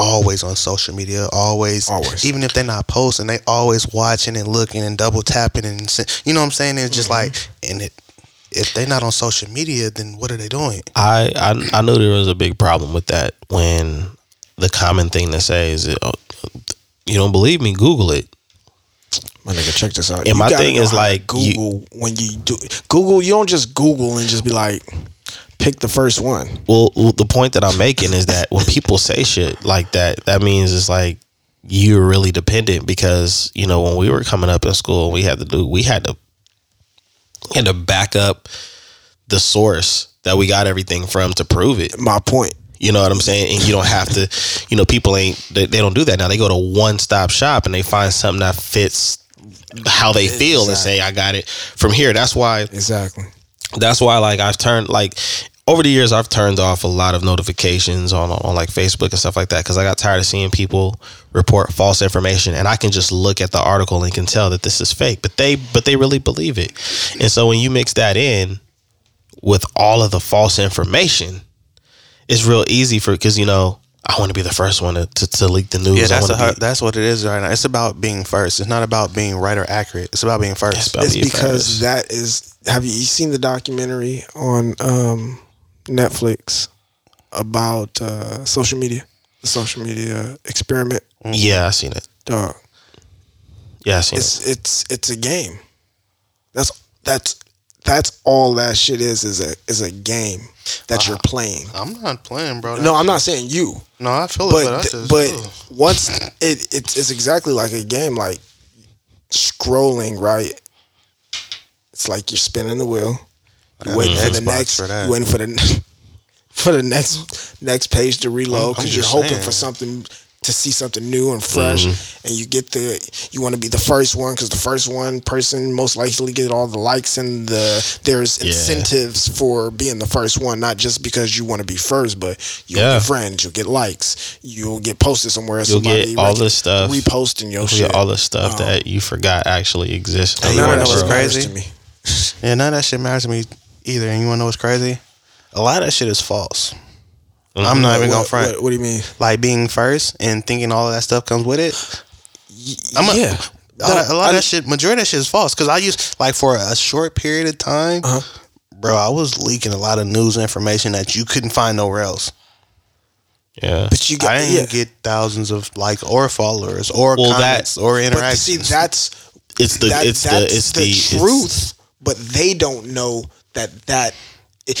always on social media, always, Always. even if they're not posting, they always watching and looking and double tapping and you know what I'm saying. It's just like, mm-hmm. and it, if they're not on social media, then what are they doing? I, I I knew there was a big problem with that when the common thing to say is, oh, you don't believe me, Google it. My nigga, check this out. And my thing is how to like, you- Google when you do Google. You don't just Google and just be like, pick the first one. Well, well, the point that I'm making is that when people say shit like that, that means it's like you're really dependent because you know when we were coming up in school, we had to do we had to had to back up the source that we got everything from to prove it. My point. You know what I'm saying? And you don't have to, you know, people ain't they, they don't do that now. They go to one stop shop and they find something that fits how they feel and say, I got it from here. That's why Exactly. that's why like I've turned like over the years I've turned off a lot of notifications on on like Facebook and stuff like that because I got tired of seeing people report false information and I can just look at the article and can tell that this is fake but they but they really believe it and so when you mix that in with all of the false information it's real easy for because you know I want to be the first one to, to, to leak the news Yeah, that's a, be- that's what it is right now. It's about being first. It's not about being right or accurate. It's about being first. It's It's being because first. that is. Have you, you seen the documentary on um, Netflix about uh, social media, the social media experiment? yeah I seen it Dog, yeah I seen it it's it's it's a game. That's that's that's all that shit is is a is a game that you're uh, playing. I'm not playing, bro. No, I'm not saying you, No, I feel it, but but I just, but ugh. once it it's it's exactly like a game. Like scrolling, right? It's like you're spinning the wheel. You waiting for the next. You waiting for the for the next next page to reload I'm- I'm because you're hoping saying. for something to see something new and fresh, Mm-hmm. and you get the you want to be the first one because the first one person most likely get all the likes and the there's Yeah. incentives for being the first one, not just because you want to be first, but you'll Yeah. get friends, you'll get likes, you'll get posted somewhere. You'll somebody get all rec- this stuff. reposting your Look shit. at all the stuff Um, that you forgot actually exists. Hey, None you of wanna that know what's matters crazy? to me. Yeah, none of that shit matters to me either. And you wanna know what's crazy? A lot of that shit is false. I'm not even gonna front. what, what do you mean? Like being first and thinking all of that stuff comes with it. I'm a, yeah. A lot, a lot I- of that shit, majority of that shit is false. Because I used like for a short period of time, Uh-huh. bro, I was leaking a lot of news information that you couldn't find nowhere else. Yeah. But you I get didn't yeah. get thousands of like or followers or Well, that- comments or But interactions. see, that's It's the that, it's the it's the, it's- truth. But they don't know that that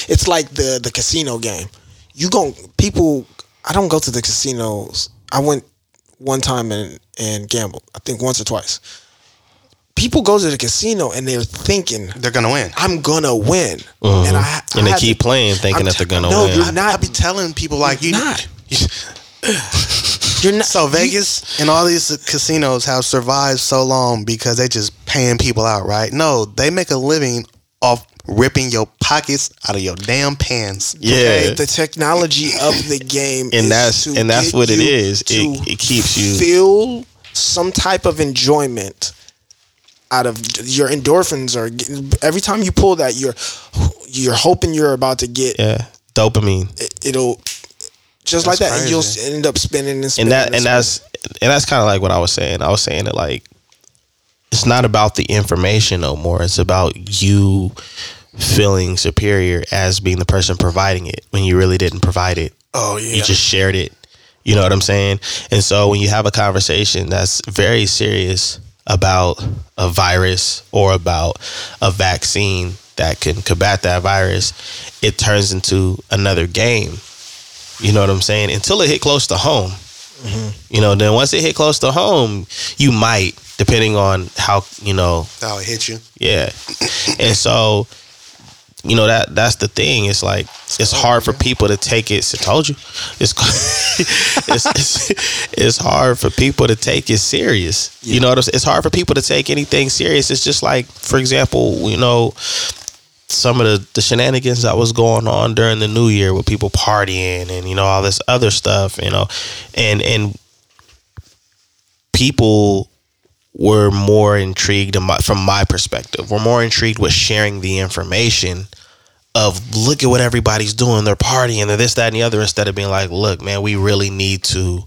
it's like the the casino game. You gon' people. I don't go to the casinos. I went one time and and gambled. I think once or twice. People go to the casino and they're thinking, They're gonna win. "I'm gonna win," Mhm. and I and they I had keep to- playing thinking I'm that they're gonna no, win. you're I, not. I be telling people like you're not. You're not. So Vegas and all these casinos have survived so long because they just paying people out, right? No, they make a living off ripping your pockets out of your damn pants. yeah. the technology of the game, And is that's- and that's what it is. It- it keeps you- feel some type of enjoyment out of your endorphins. Are every time you pull that, you're you're hoping you're about to get yeah. Dopamine. it, it'll just like that, That's and you'll end up spinning and and that and spinning. that's and that's kind of like what I was saying. I was saying that like it's not about the information no more. It's about you feeling superior as being the person providing it when you really didn't provide it. oh yeah, You just shared it. You know what I'm saying? And so when you have a conversation that's very serious about a virus or about a vaccine that can combat that virus, it turns into another game. You know what I'm saying? Until it hit close to home. Mm-hmm. You know, then once it hit close to home, you might, depending on how, you know, How it hit you. yeah. and so, you know that that's the thing. It's like it's oh, hard for people to take it. I told you, it's it's, it's it's hard for people to take it serious. You know? It's hard for people to take anything serious. It's just like, for example, you know, some of the, the shenanigans that was going on during the new year with people partying and you know all this other stuff. You know, and and people were more intrigued from my perspective. We're more intrigued with sharing the information of look at what everybody's doing. They're partying, they're this, that, and the other, instead of being like, look, man, we really need to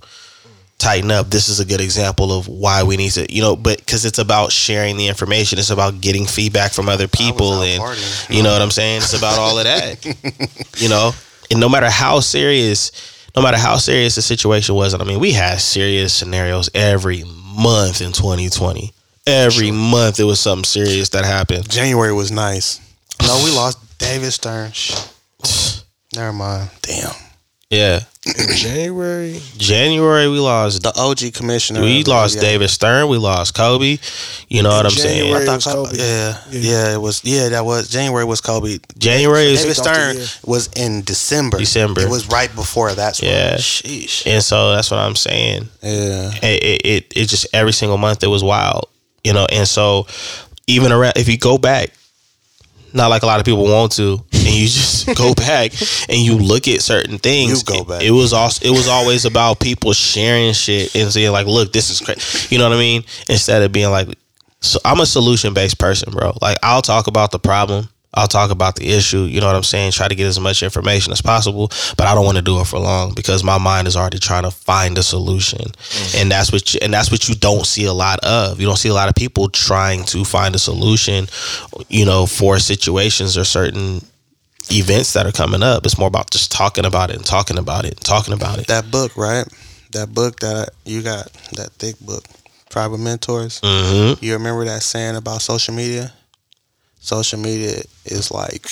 tighten up. This is a good example of why we need to, you know, but because it's about sharing the information. It's about getting feedback from other people. And partying. you know what I'm saying? It's about all of that, you know? And no matter how serious, no matter how serious the situation was, and I mean, we had serious scenarios every month in 2020. Every month it was something serious that happened. January was nice. No, we lost David Stern. Never mind. Damn. Yeah. In January. January we lost The OG commissioner. we lost yeah. David Stern, we lost Kobe. You know what I'm saying? January- I thought was Kobe- Kobe. Yeah, Yeah. yeah, it was. Yeah, that was January was Kobe. January is David Kicked Stern was in December. December. It was right before that. Yeah. Sheesh. and so that's what I'm saying. Yeah. it, it, it, it just every single month it was wild, you know. And so even around, if you go back, not like a lot of people want to, and you just go back and you look at certain things. You go it- back. It, was also it was always about people sharing shit and saying like, "Look, this is crazy," you know what I mean? Instead of being like, "So I'm a solution based person, bro. Like I'll talk about the problem." I'll talk about the issue, you know what I'm saying? Try to get as much information as possible, but I don't want to do it for long because my mind is already trying to find a solution. And that's what you, and that's what you don't see a lot of. You don't see a lot of people trying to find a solution, you know, for situations or certain events that are coming up. It's more about just talking about it and talking about it and talking about it. That book, right? That book that you got, that thick book, Tribal Mentors. Mm-hmm. You remember that saying about social media? Social media is like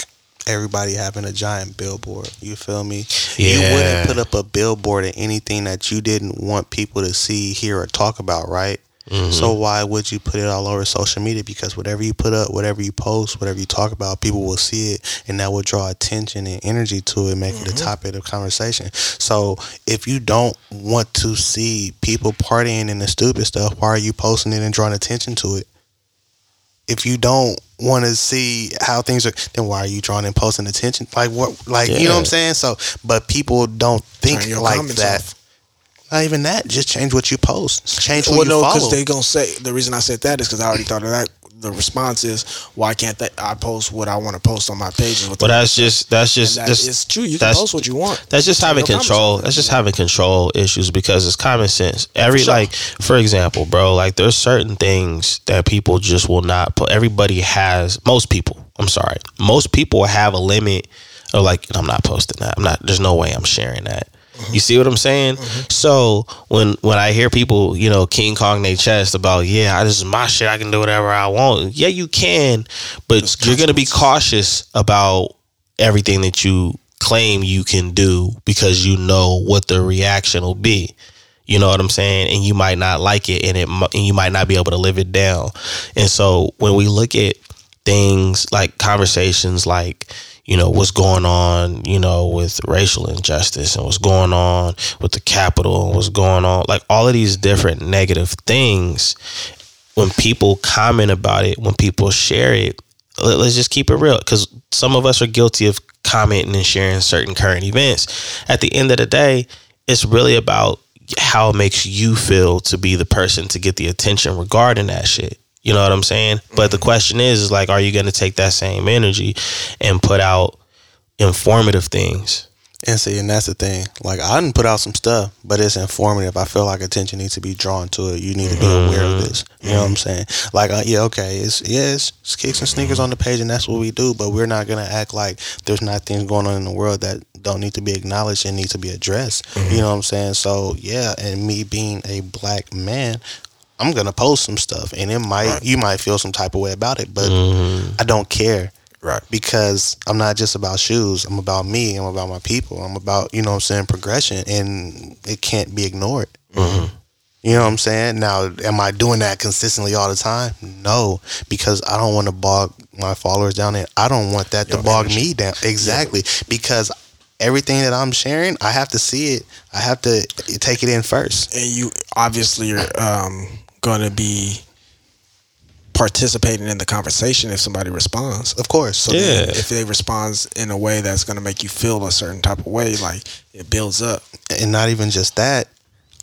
everybody having a giant billboard. You feel me? You wouldn't put up a billboard of anything that you didn't want people to see, hear, or talk about, right? So mm-hmm. why would you put it all over social media? Because whatever you put up, whatever you post, whatever you talk about, people will see it, and that will draw attention and energy to it, make it a mm-hmm. topic of conversation. So if you don't want to see people partying and the stupid stuff, why are you posting it and drawing attention to it? If you don't want to see how things are, then why are you drawing and posting attention? Like what? Like you know what I'm saying? So, but people don't think like that. off. Not even that. Just change what you post. Change who Well, you no, follow. because they gonna say the reason I said that is because I already thought of that. The response is, why can't they, I post what I want to post on my pages? With But that's just that's just that just is true. You can that's- post what you want. That's just having comments control. That's just having control issues because it's common sense. Every For sure. like, for example, bro, like there's certain things that people just will not put. Everybody has. Most people. I'm sorry. Most people have a limit of like, I'm not posting that. I'm not. There's no way I'm sharing that. Mm-hmm. You see what I'm saying? So when when I hear people, you know, King Kong their chest about, yeah, this is my shit. I can do whatever I want. Yeah, you can, but you're gonna be cautious about everything that you claim you can do because you know what the reaction will be. You know what I'm saying? And you might not like it, and it and you might not be able to live it down. And so when we look at things like conversations like you know what's going on you know with racial injustice and what's going on with the Capitol and what's going on like all of these different negative things when people comment about it when people share it let- let's just keep it real because some of us are guilty of commenting and sharing certain current events. At the end of the day it's really about how it makes you feel to be the person to get the attention regarding that shit you know what i'm saying but the question is is like are you going to take that same energy and put out informative things And see, and that's the thing. Like I didn't put out some stuff, but it's informative. I feel like attention needs to be drawn to it. You need to be mm-hmm. aware of this. You know what I'm mm-hmm. saying? Like, uh, yeah, okay, it's yeah, it's, it's kicks and sneakers on the page, and that's what we do. But we're not gonna act like there's not things going on in the world that don't need to be acknowledged and need to be addressed. You mm-hmm. know what I'm saying? So yeah, and me being a black man. I'm gonna post some stuff, and it might you might feel some type of way about it, but I don't care Right. because I'm not just about shoes. I'm about me. I'm about my people. I'm about, you know what I'm saying, progression. And it can't be ignored. You know what I'm saying? Now, am I doing that consistently all the time? No, because I don't want to bog my followers down and I don't want that to Your bog me down. Exactly. Because everything that I'm sharing, I have to see it. I have to take it in first. and you obviously are um, going to be participating in the conversation if somebody responds. Of course. So Yeah. if they respond in a way that's going to make you feel a certain type of way, like it builds up. and not even just that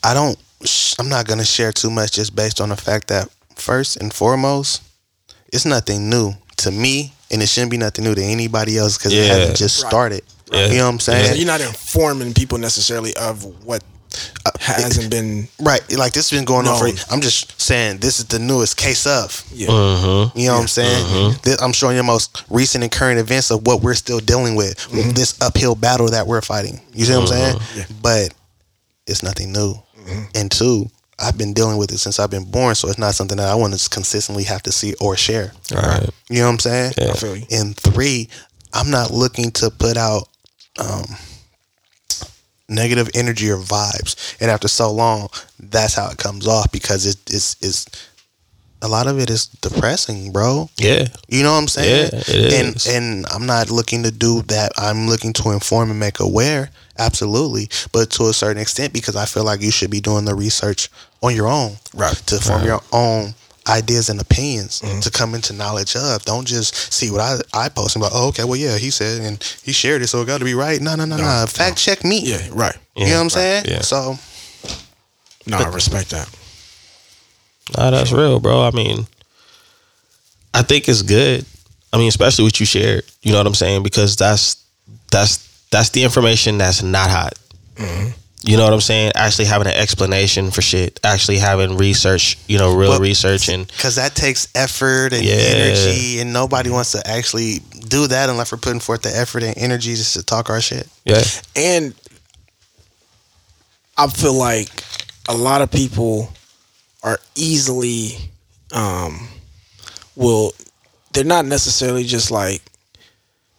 i don't sh- i'm not going to share too much just based on the fact that first and foremost it's nothing new to me and it shouldn't be nothing new to anybody else because it hasn't just Right. started Yeah. you know what i'm So saying you're not informing people necessarily of what Uh, hasn't been. right like this has been going on for i'm just saying this is the newest case of Yeah. mm-hmm. you know what I'm saying? Uh-huh. This- I'm showing you the most recent and current events of what we're still dealing with, mm-hmm. this uphill battle that we're fighting. You see what I'm uh-huh. saying? Yeah. But it's nothing new. Mm-hmm. And two, I've been dealing with it since I've been born, so it's not something that I want to consistently have to see or share. right You know what I'm saying? I feel you. And three, I'm not looking to put out um, negative energy or vibes. And after so long, that's how it comes off because it, it's it's a lot of it is depressing, bro. yeah You know what I'm saying? Yeah, it and is. and I'm not looking to do that. I'm looking to inform and make aware, absolutely, but to a certain extent because I feel like you should be doing the research on your own, Right. To form your own ideas and opinions Mm-hmm. to come into knowledge of. Don't just see what I I post and be like, oh, okay, well, yeah, he said and he shared it, so it got to be right. No, no, no, no. Fact check me. Yeah. Right. You know what I'm saying? yeah. So No, I respect that. Nah, that's real, bro. I mean, I think it's good. I mean, especially what you shared. You know what I'm saying? Because that's that's that's the information that's not hot. You know what I'm saying? Actually having an explanation for shit. Actually having research. You know, real But- research and because that takes effort and Yeah. energy, and nobody wants to actually do that unless we're putting forth the effort and energy just to talk our shit. yeah, And I feel like a lot of people are easily um will they're not necessarily just like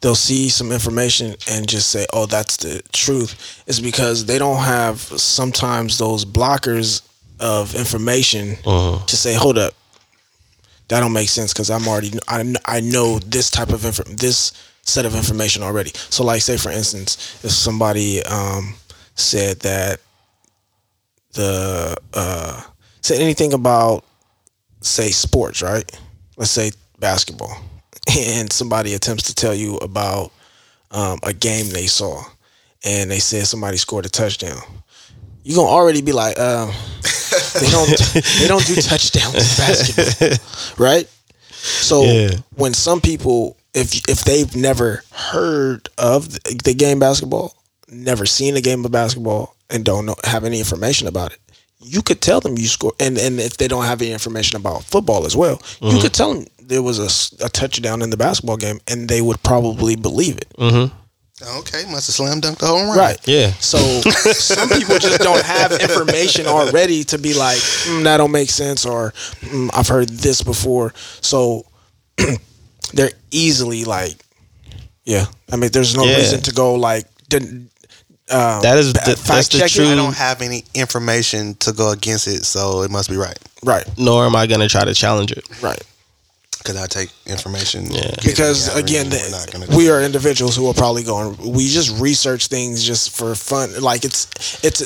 they'll see some information and just say, "Oh, that's the truth." is because they don't have sometimes those blockers of information Uh-huh. to say, hold up, that don't make sense because I'm already I, I know this type of info this set of information already. So like say for instance, if somebody um, said that the uh, said anything about say sports, right? Let's say basketball, and somebody attempts to tell you about um, a game they saw, and they said somebody scored a touchdown. you're gonna already be like, um, they don't they don't do touchdowns in basketball, right? So Yeah. when some people, if if they've never heard of the the game basketball, never seen a game of basketball, and don't know have any information about it, you could tell them you score. And and if they don't have any information about football as well, you could tell them there was a touchdown in the basketball game, and they would probably believe it. Okay, must have slam dunked the whole run. Right. Yeah. So some people just don't have information already to be like, mm, that don't make sense, or mm, I've heard this before. So they're easily like, yeah. I mean, there's no Yeah. reason to go like, didn't, um, That is the, fact that's the check it. true. I don't have any information to go against it, so it must be right. right, nor am I gonna try to challenge it. right. Because I take information. Yeah. Because again, the, we're not gonna do we it. are individuals who are probably going. We just research things just for fun. Like it's it's.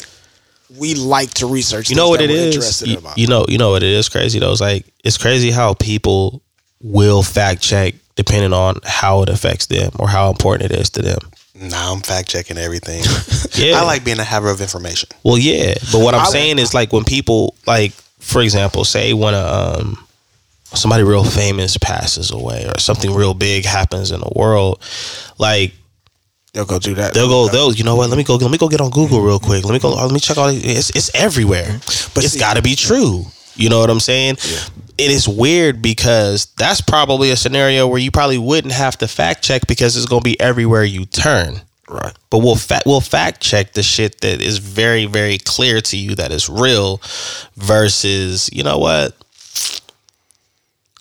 We like to research. You know what that it we're is. Interested You, you know, you know what it is crazy though. It's like it's crazy how people will fact check depending on how it affects them or how important it is to them. Nah, I'm fact checking everything. Yeah. I like being a haver of information. Well, yeah, but what I'm I- saying is like when people like, for example, say when a um somebody real famous passes away or something real big happens in the world, like They'll go do that. they'll go, they'll you know what? Let me go, let me go get on Google real quick. Let me go, let me check all. these- It's it's everywhere, But it's got to be true. You know what I'm saying? It is weird because that's probably a scenario where you probably wouldn't have to fact check because it's gonna be everywhere you turn. Right. But we'll fa- we'll fact check the shit that is very very clear to you that is real, versus you know what.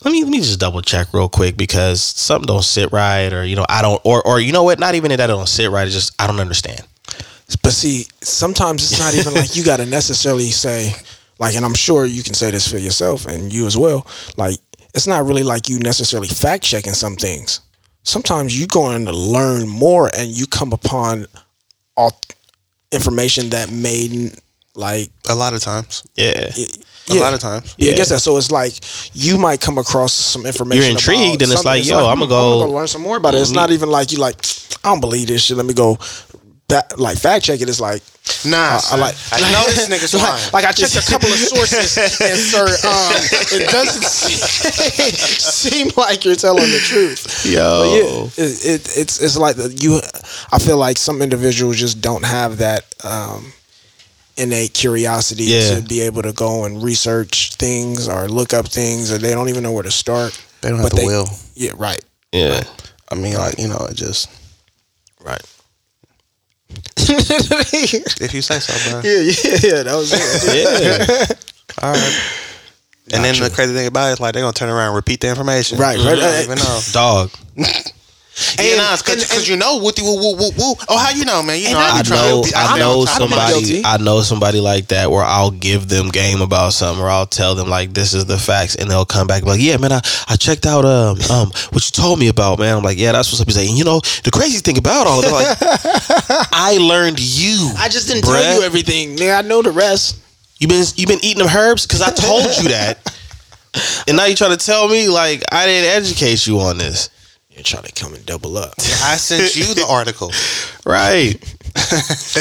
Let me let me just double check real quick because something don't sit right, or you know I don't, or or you know what? Not even that it don't sit right. It's just I don't understand. But see, sometimes it's not even like you got to necessarily say, like, and I'm sure you can say this for yourself and you as well. Like, it's not really like you necessarily fact checking some things. Sometimes you're going to learn more and you come upon all information that made like A lot of times. Yeah, A lot of times. Yeah, I guess that. So it's like you might come across some information. You're intrigued and it's like, yo, I'ma hmm, go- I'm gonna learn some more about it. It's not even like you like, I don't believe this shit. Let me go. That, like fact check it is like Nah, I, I like I know this nigga's lying. like, like I checked a couple of sources and sir um, it doesn't seem, seem like you're telling the truth yo, But yeah, it, it, it's it's like the- you. I feel like some individuals just don't have that um, innate curiosity Yeah. to be able to go and research things or look up things, or they don't even know where to start. They don't have But the will. Yeah, right, yeah. I mean, like you know, it just right. if you say so, bro. Yeah, yeah, yeah. That was it. Yeah, All right. And then the crazy thing about it is like they're gonna turn around and repeat the information. Right, You right. don't uh, even know. dog. yeah, nah, because you know what woo, woo, woo, woo. Oh, how you know, man? You know, I I, I know, to be- I know on top of my- somebody. I know somebody like that where I'll give them game about something, or I'll tell them like this is the facts, and they'll come back and like, "Yeah, man, I, I checked out um um what you told me about, man." I'm like, "Yeah, that's what's up." He's like, "You know, the crazy thing about all of it, like, I learned you. I just didn't bruh. tell you everything. Nigga, I know the rest. You been you been eating them herbs because I told you that, and now you trying to tell me like I didn't educate you on this, You're trying to come and double up. I sent you the article. right?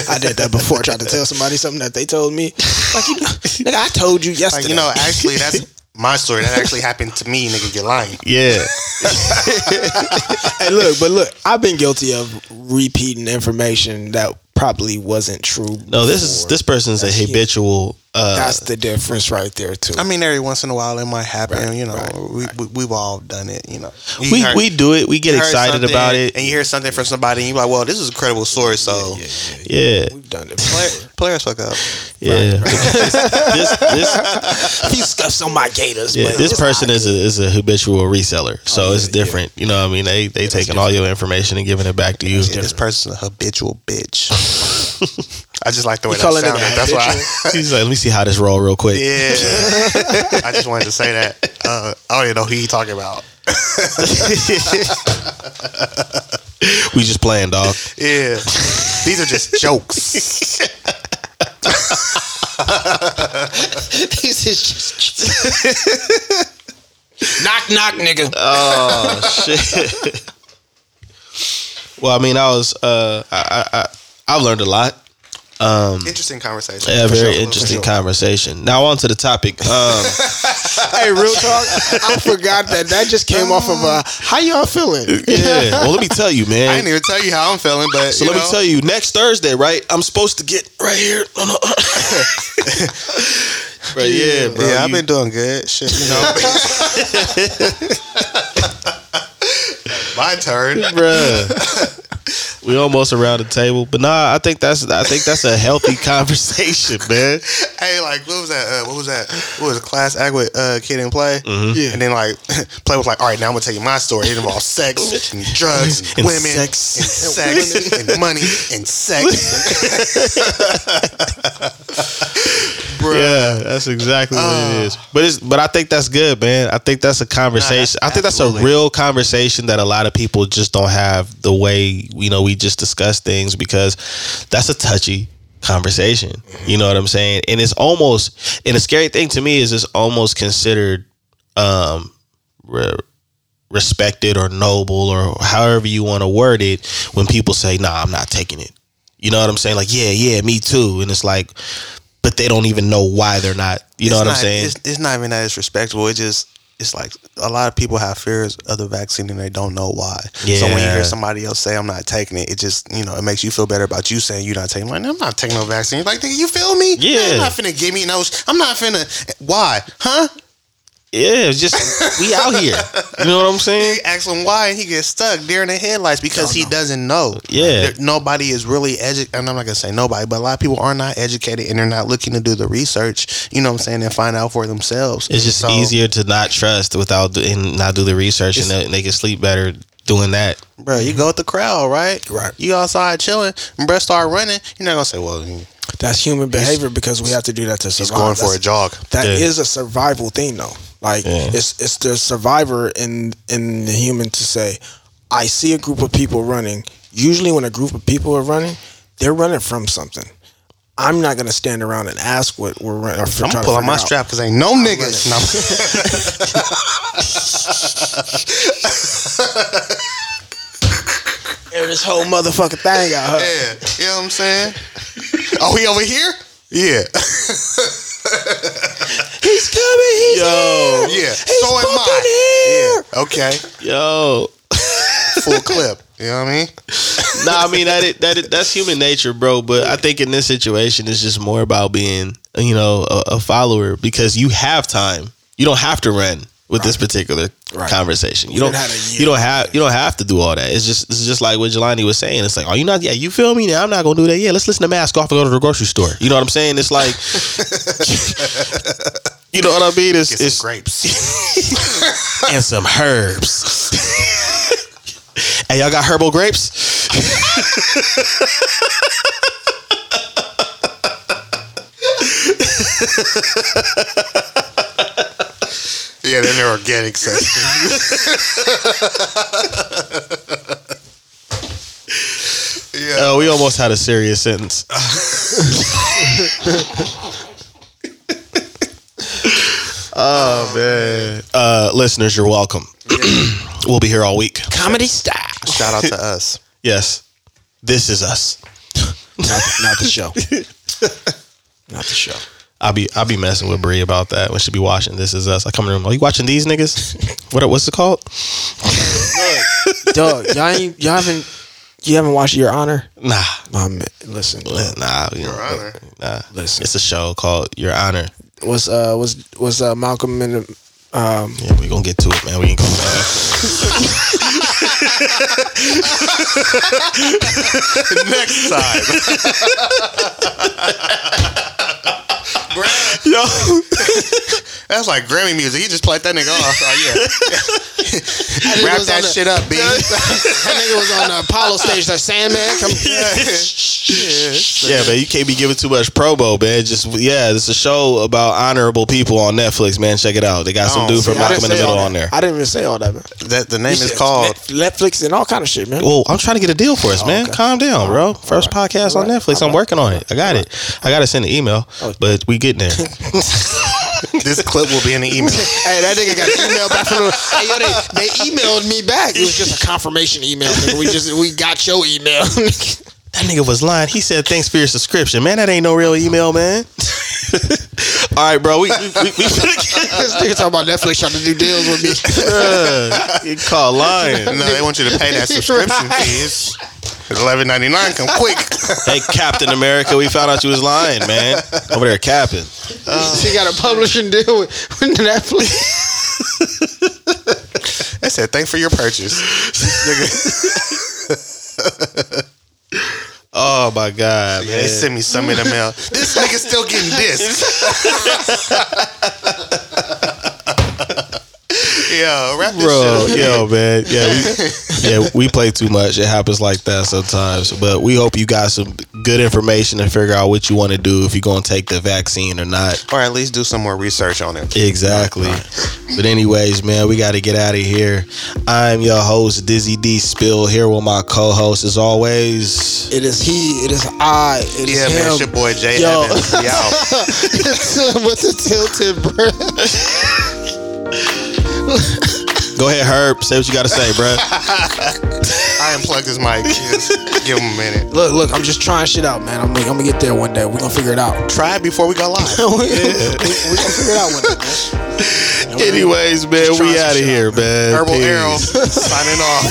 I did that before. I tried to tell somebody something that they told me. Like, you know, nigga, I told you yesterday. Like you know, actually, that's my story. That actually happened to me, nigga. You're lying. Yeah, hey, look, but look, I've been guilty of repeating information that probably wasn't true. no, this is this person's a That's- habitual. Uh, That's the difference right there too. I mean, every once in a while it might happen. Right, you know, right, we, we we've all done it. You know, You we heard- we do it. We get excited about it. and you hear something from somebody, and you're like, "Well, this is a credible source." So, yeah, yeah, yeah. Yeah, We've done it. player, players fuck up. yeah. this this He scuffs on my gators. yeah, this person is a is a habitual reseller, so Oh, it's yeah, different. You know, what I mean, they they taking all your information and giving it back to you. Yeah, this person's a habitual bitch. I just like the way You that sounded. a That's why. habitual? He's like, let me see how this roll real quick. Yeah. I just wanted to say that. Uh, I don't even know who you talking about. We just playing, dog. Yeah. These are just jokes. This is just knock knock, nigga. Oh shit. well, I mean, I was uh, I, I, I I've learned a lot. Interesting conversation. Yeah, very sure. interesting For sure. conversation. Now on to the topic. Um, hey, real talk. I forgot that that just came off of uh, how y'all feeling? yeah. Well, let me tell you, man. I didn't even tell you how I'm feeling, but So you let me tell you, next Thursday, right? I'm supposed to get right here. on the- right, yeah, bro. yeah, I've you- been doing good. Shit, you know. My turn. bruh. We almost around the table, but nah, I think that's I think that's a healthy conversation, man. Hey, like what was that? Uh, what was that? What was a class act with uh, Kid 'n Play? Mm-hmm. Yeah. And then like play was like, all right, now I'm gonna tell you my story. It involves sex and drugs and, And women sex. and sex and money and sex. Bruh. Yeah, that's exactly what Ah. it is. But it's but I think that's good, man. I think that's a conversation. I think that's a real conversation that a lot of people just don't have the way you know we just discuss things because that's a touchy conversation. You know what I'm saying? And it's almost and the scary thing to me is it's almost considered um re- respected or noble or however you want to word it when people say, "Nah, I'm not taking it." You know what I'm saying? Like, yeah, yeah, me too. And it's like, but they don't even know why they're not. You know It's what I'm saying? It's, it's not even that it's respectable. It just it's like a lot of people have fears of the vaccine and they don't know why. So when you hear somebody else say I'm not taking it, it just you know it makes you feel better about you saying you're not taking. it. Like I'm not taking no vaccine. Like you feel me? Yeah. I'm not finna give me no. I'm not finna. Why? Huh? Yeah, it's just we out here. You know what I'm saying? He asks him why and he gets stuck during the headlights because he doesn't know. Yeah. There- nobody is really educated. And I'm not gonna say nobody, but a lot of people are not educated and they're not looking to do the research. You know what I'm saying and find out for themselves. It's just So- easier to not trust without do- and not do the research, and they, they can sleep better doing that. Bro, you go with the crowd, right? Right. You outside chilling, and bro start running. You're not gonna say, "Well, he's That's human behavior because we have to do that to survive. He's going for That's- a jog." That is Yeah. a survival thing though. Like Yeah. it's it's the survivor in in the human to say, I see a group of people running. Usually when a group of people are running, they're running from something. I'm not gonna stand around and ask what we're running. I'm trying gonna pull out my out. strap because ain't no niggas. No. Air this whole motherfucking thing out. Huh? yeah, you know what I'm saying? Oh, he over here? Yeah, He's coming. He's Yo. here. yeah. He's so am fucking I. here. Yeah. Okay. Yo, Full clip. You know what I mean? nah, I mean that it, that it, that's human nature, bro. But I think in this situation, it's just more about being, you know, a, a follower because you have time. You don't have to run with this particular Right. conversation. You, You don't. done had a year. You don't have. You don't have to do all that. It's just. It's just like what Jelani was saying. It's like, oh, you not. Yeah, you feel me? Now I'm not gonna do that. Yeah, let's listen to Mask off and go to the grocery store. You know what I'm saying? It's like. you know what I mean? It's, Get it's grapes. and some herbs. hey, y'all got herbal grapes? yeah, then they're organic section. yeah. Oh, we almost had a serious sentence. oh man, uh, listeners, you're welcome. we'll be here all week. Comedy style. Shout out to us. Yes, this is us. Not, not the show. not the show. I'll be I'll be messing with Brie about that when she be watching This Is Us. I come in the room. Are you watching these niggas? What what's it called? Dog, y'all ain't, y'all haven't you haven't watched Your Honor? Nah, My man, listen. nah, you know, Honor. nah. Listen. It's a show called Your Honor. Was uh was was uh Malcolm in the um Yeah, we gonna get to it, man. We ain't gonna. Next time. Yo, That's like Grammy music. He just played that nigga off. Oh yeah. nigga Wrap that on the- shit up, B. That nigga was on the Apollo stage. That Sandman come. yeah, man, you can't be giving too much promo, man. Just yeah, it's a show about honorable people on Netflix, man. Check it out. They got some Oh, dude from see, I Malcolm in the Middle on there. I didn't even say all that, man. That the name You is said called. Netflix and all kind of shit, man. Well, I'm trying to get a deal for us, man. okay. Calm down, bro. First podcast on Alright. Netflix. I'm working on it. I got it. I got to send an email, oh. but we getting there. This clip will be in the email. Hey, that nigga got emailed back from the. Hey, yo, they, they emailed me back. It was just a confirmation email. Nigga. We just we got your email. That nigga was lying. He said, "Thanks for your subscription, man. That ain't no real email, man." All right, bro. We we, we, we this nigga talking about Netflix trying to do deals with me. uh, you call lying. No, they want you to pay that subscription Right. fees. Eleven ninety nine. Come quick. Hey, Captain America, we found out you was lying, man. Over there, capping. she got a publishing deal with, with Netflix. They said thanks for your purchase. Oh my god, man. they sent me some in the mail. This nigga still getting discs. Yo, wrap this Bro, shit up. yo, man, yeah, we, yeah, we play too much. It happens like that sometimes. But we hope you got some good information to figure out what you want to do if you're gonna take the vaccine or not. Or at least do some more research on it. Exactly. But anyways, man, we got to get out of here. I'm your host Dizzy D Spill here with my co-host as always. It is he. It is I. It is Yeah, man, him. it's your boy Jay Yo. Evans. We out. It's him with the tilted breath. Go ahead, Herb. Say what you got to say, bruh. I unplugged his mic. Just give him a minute. Look, look. I'm just trying shit out, man. I'm, gonna- I'm gonna get there one day. We're gonna figure it out. Try it before we go live. we, we, we gonna figure it out one day, man. Anyways, man, we out of shit here, man. Herbal Peace. Arrow signing off.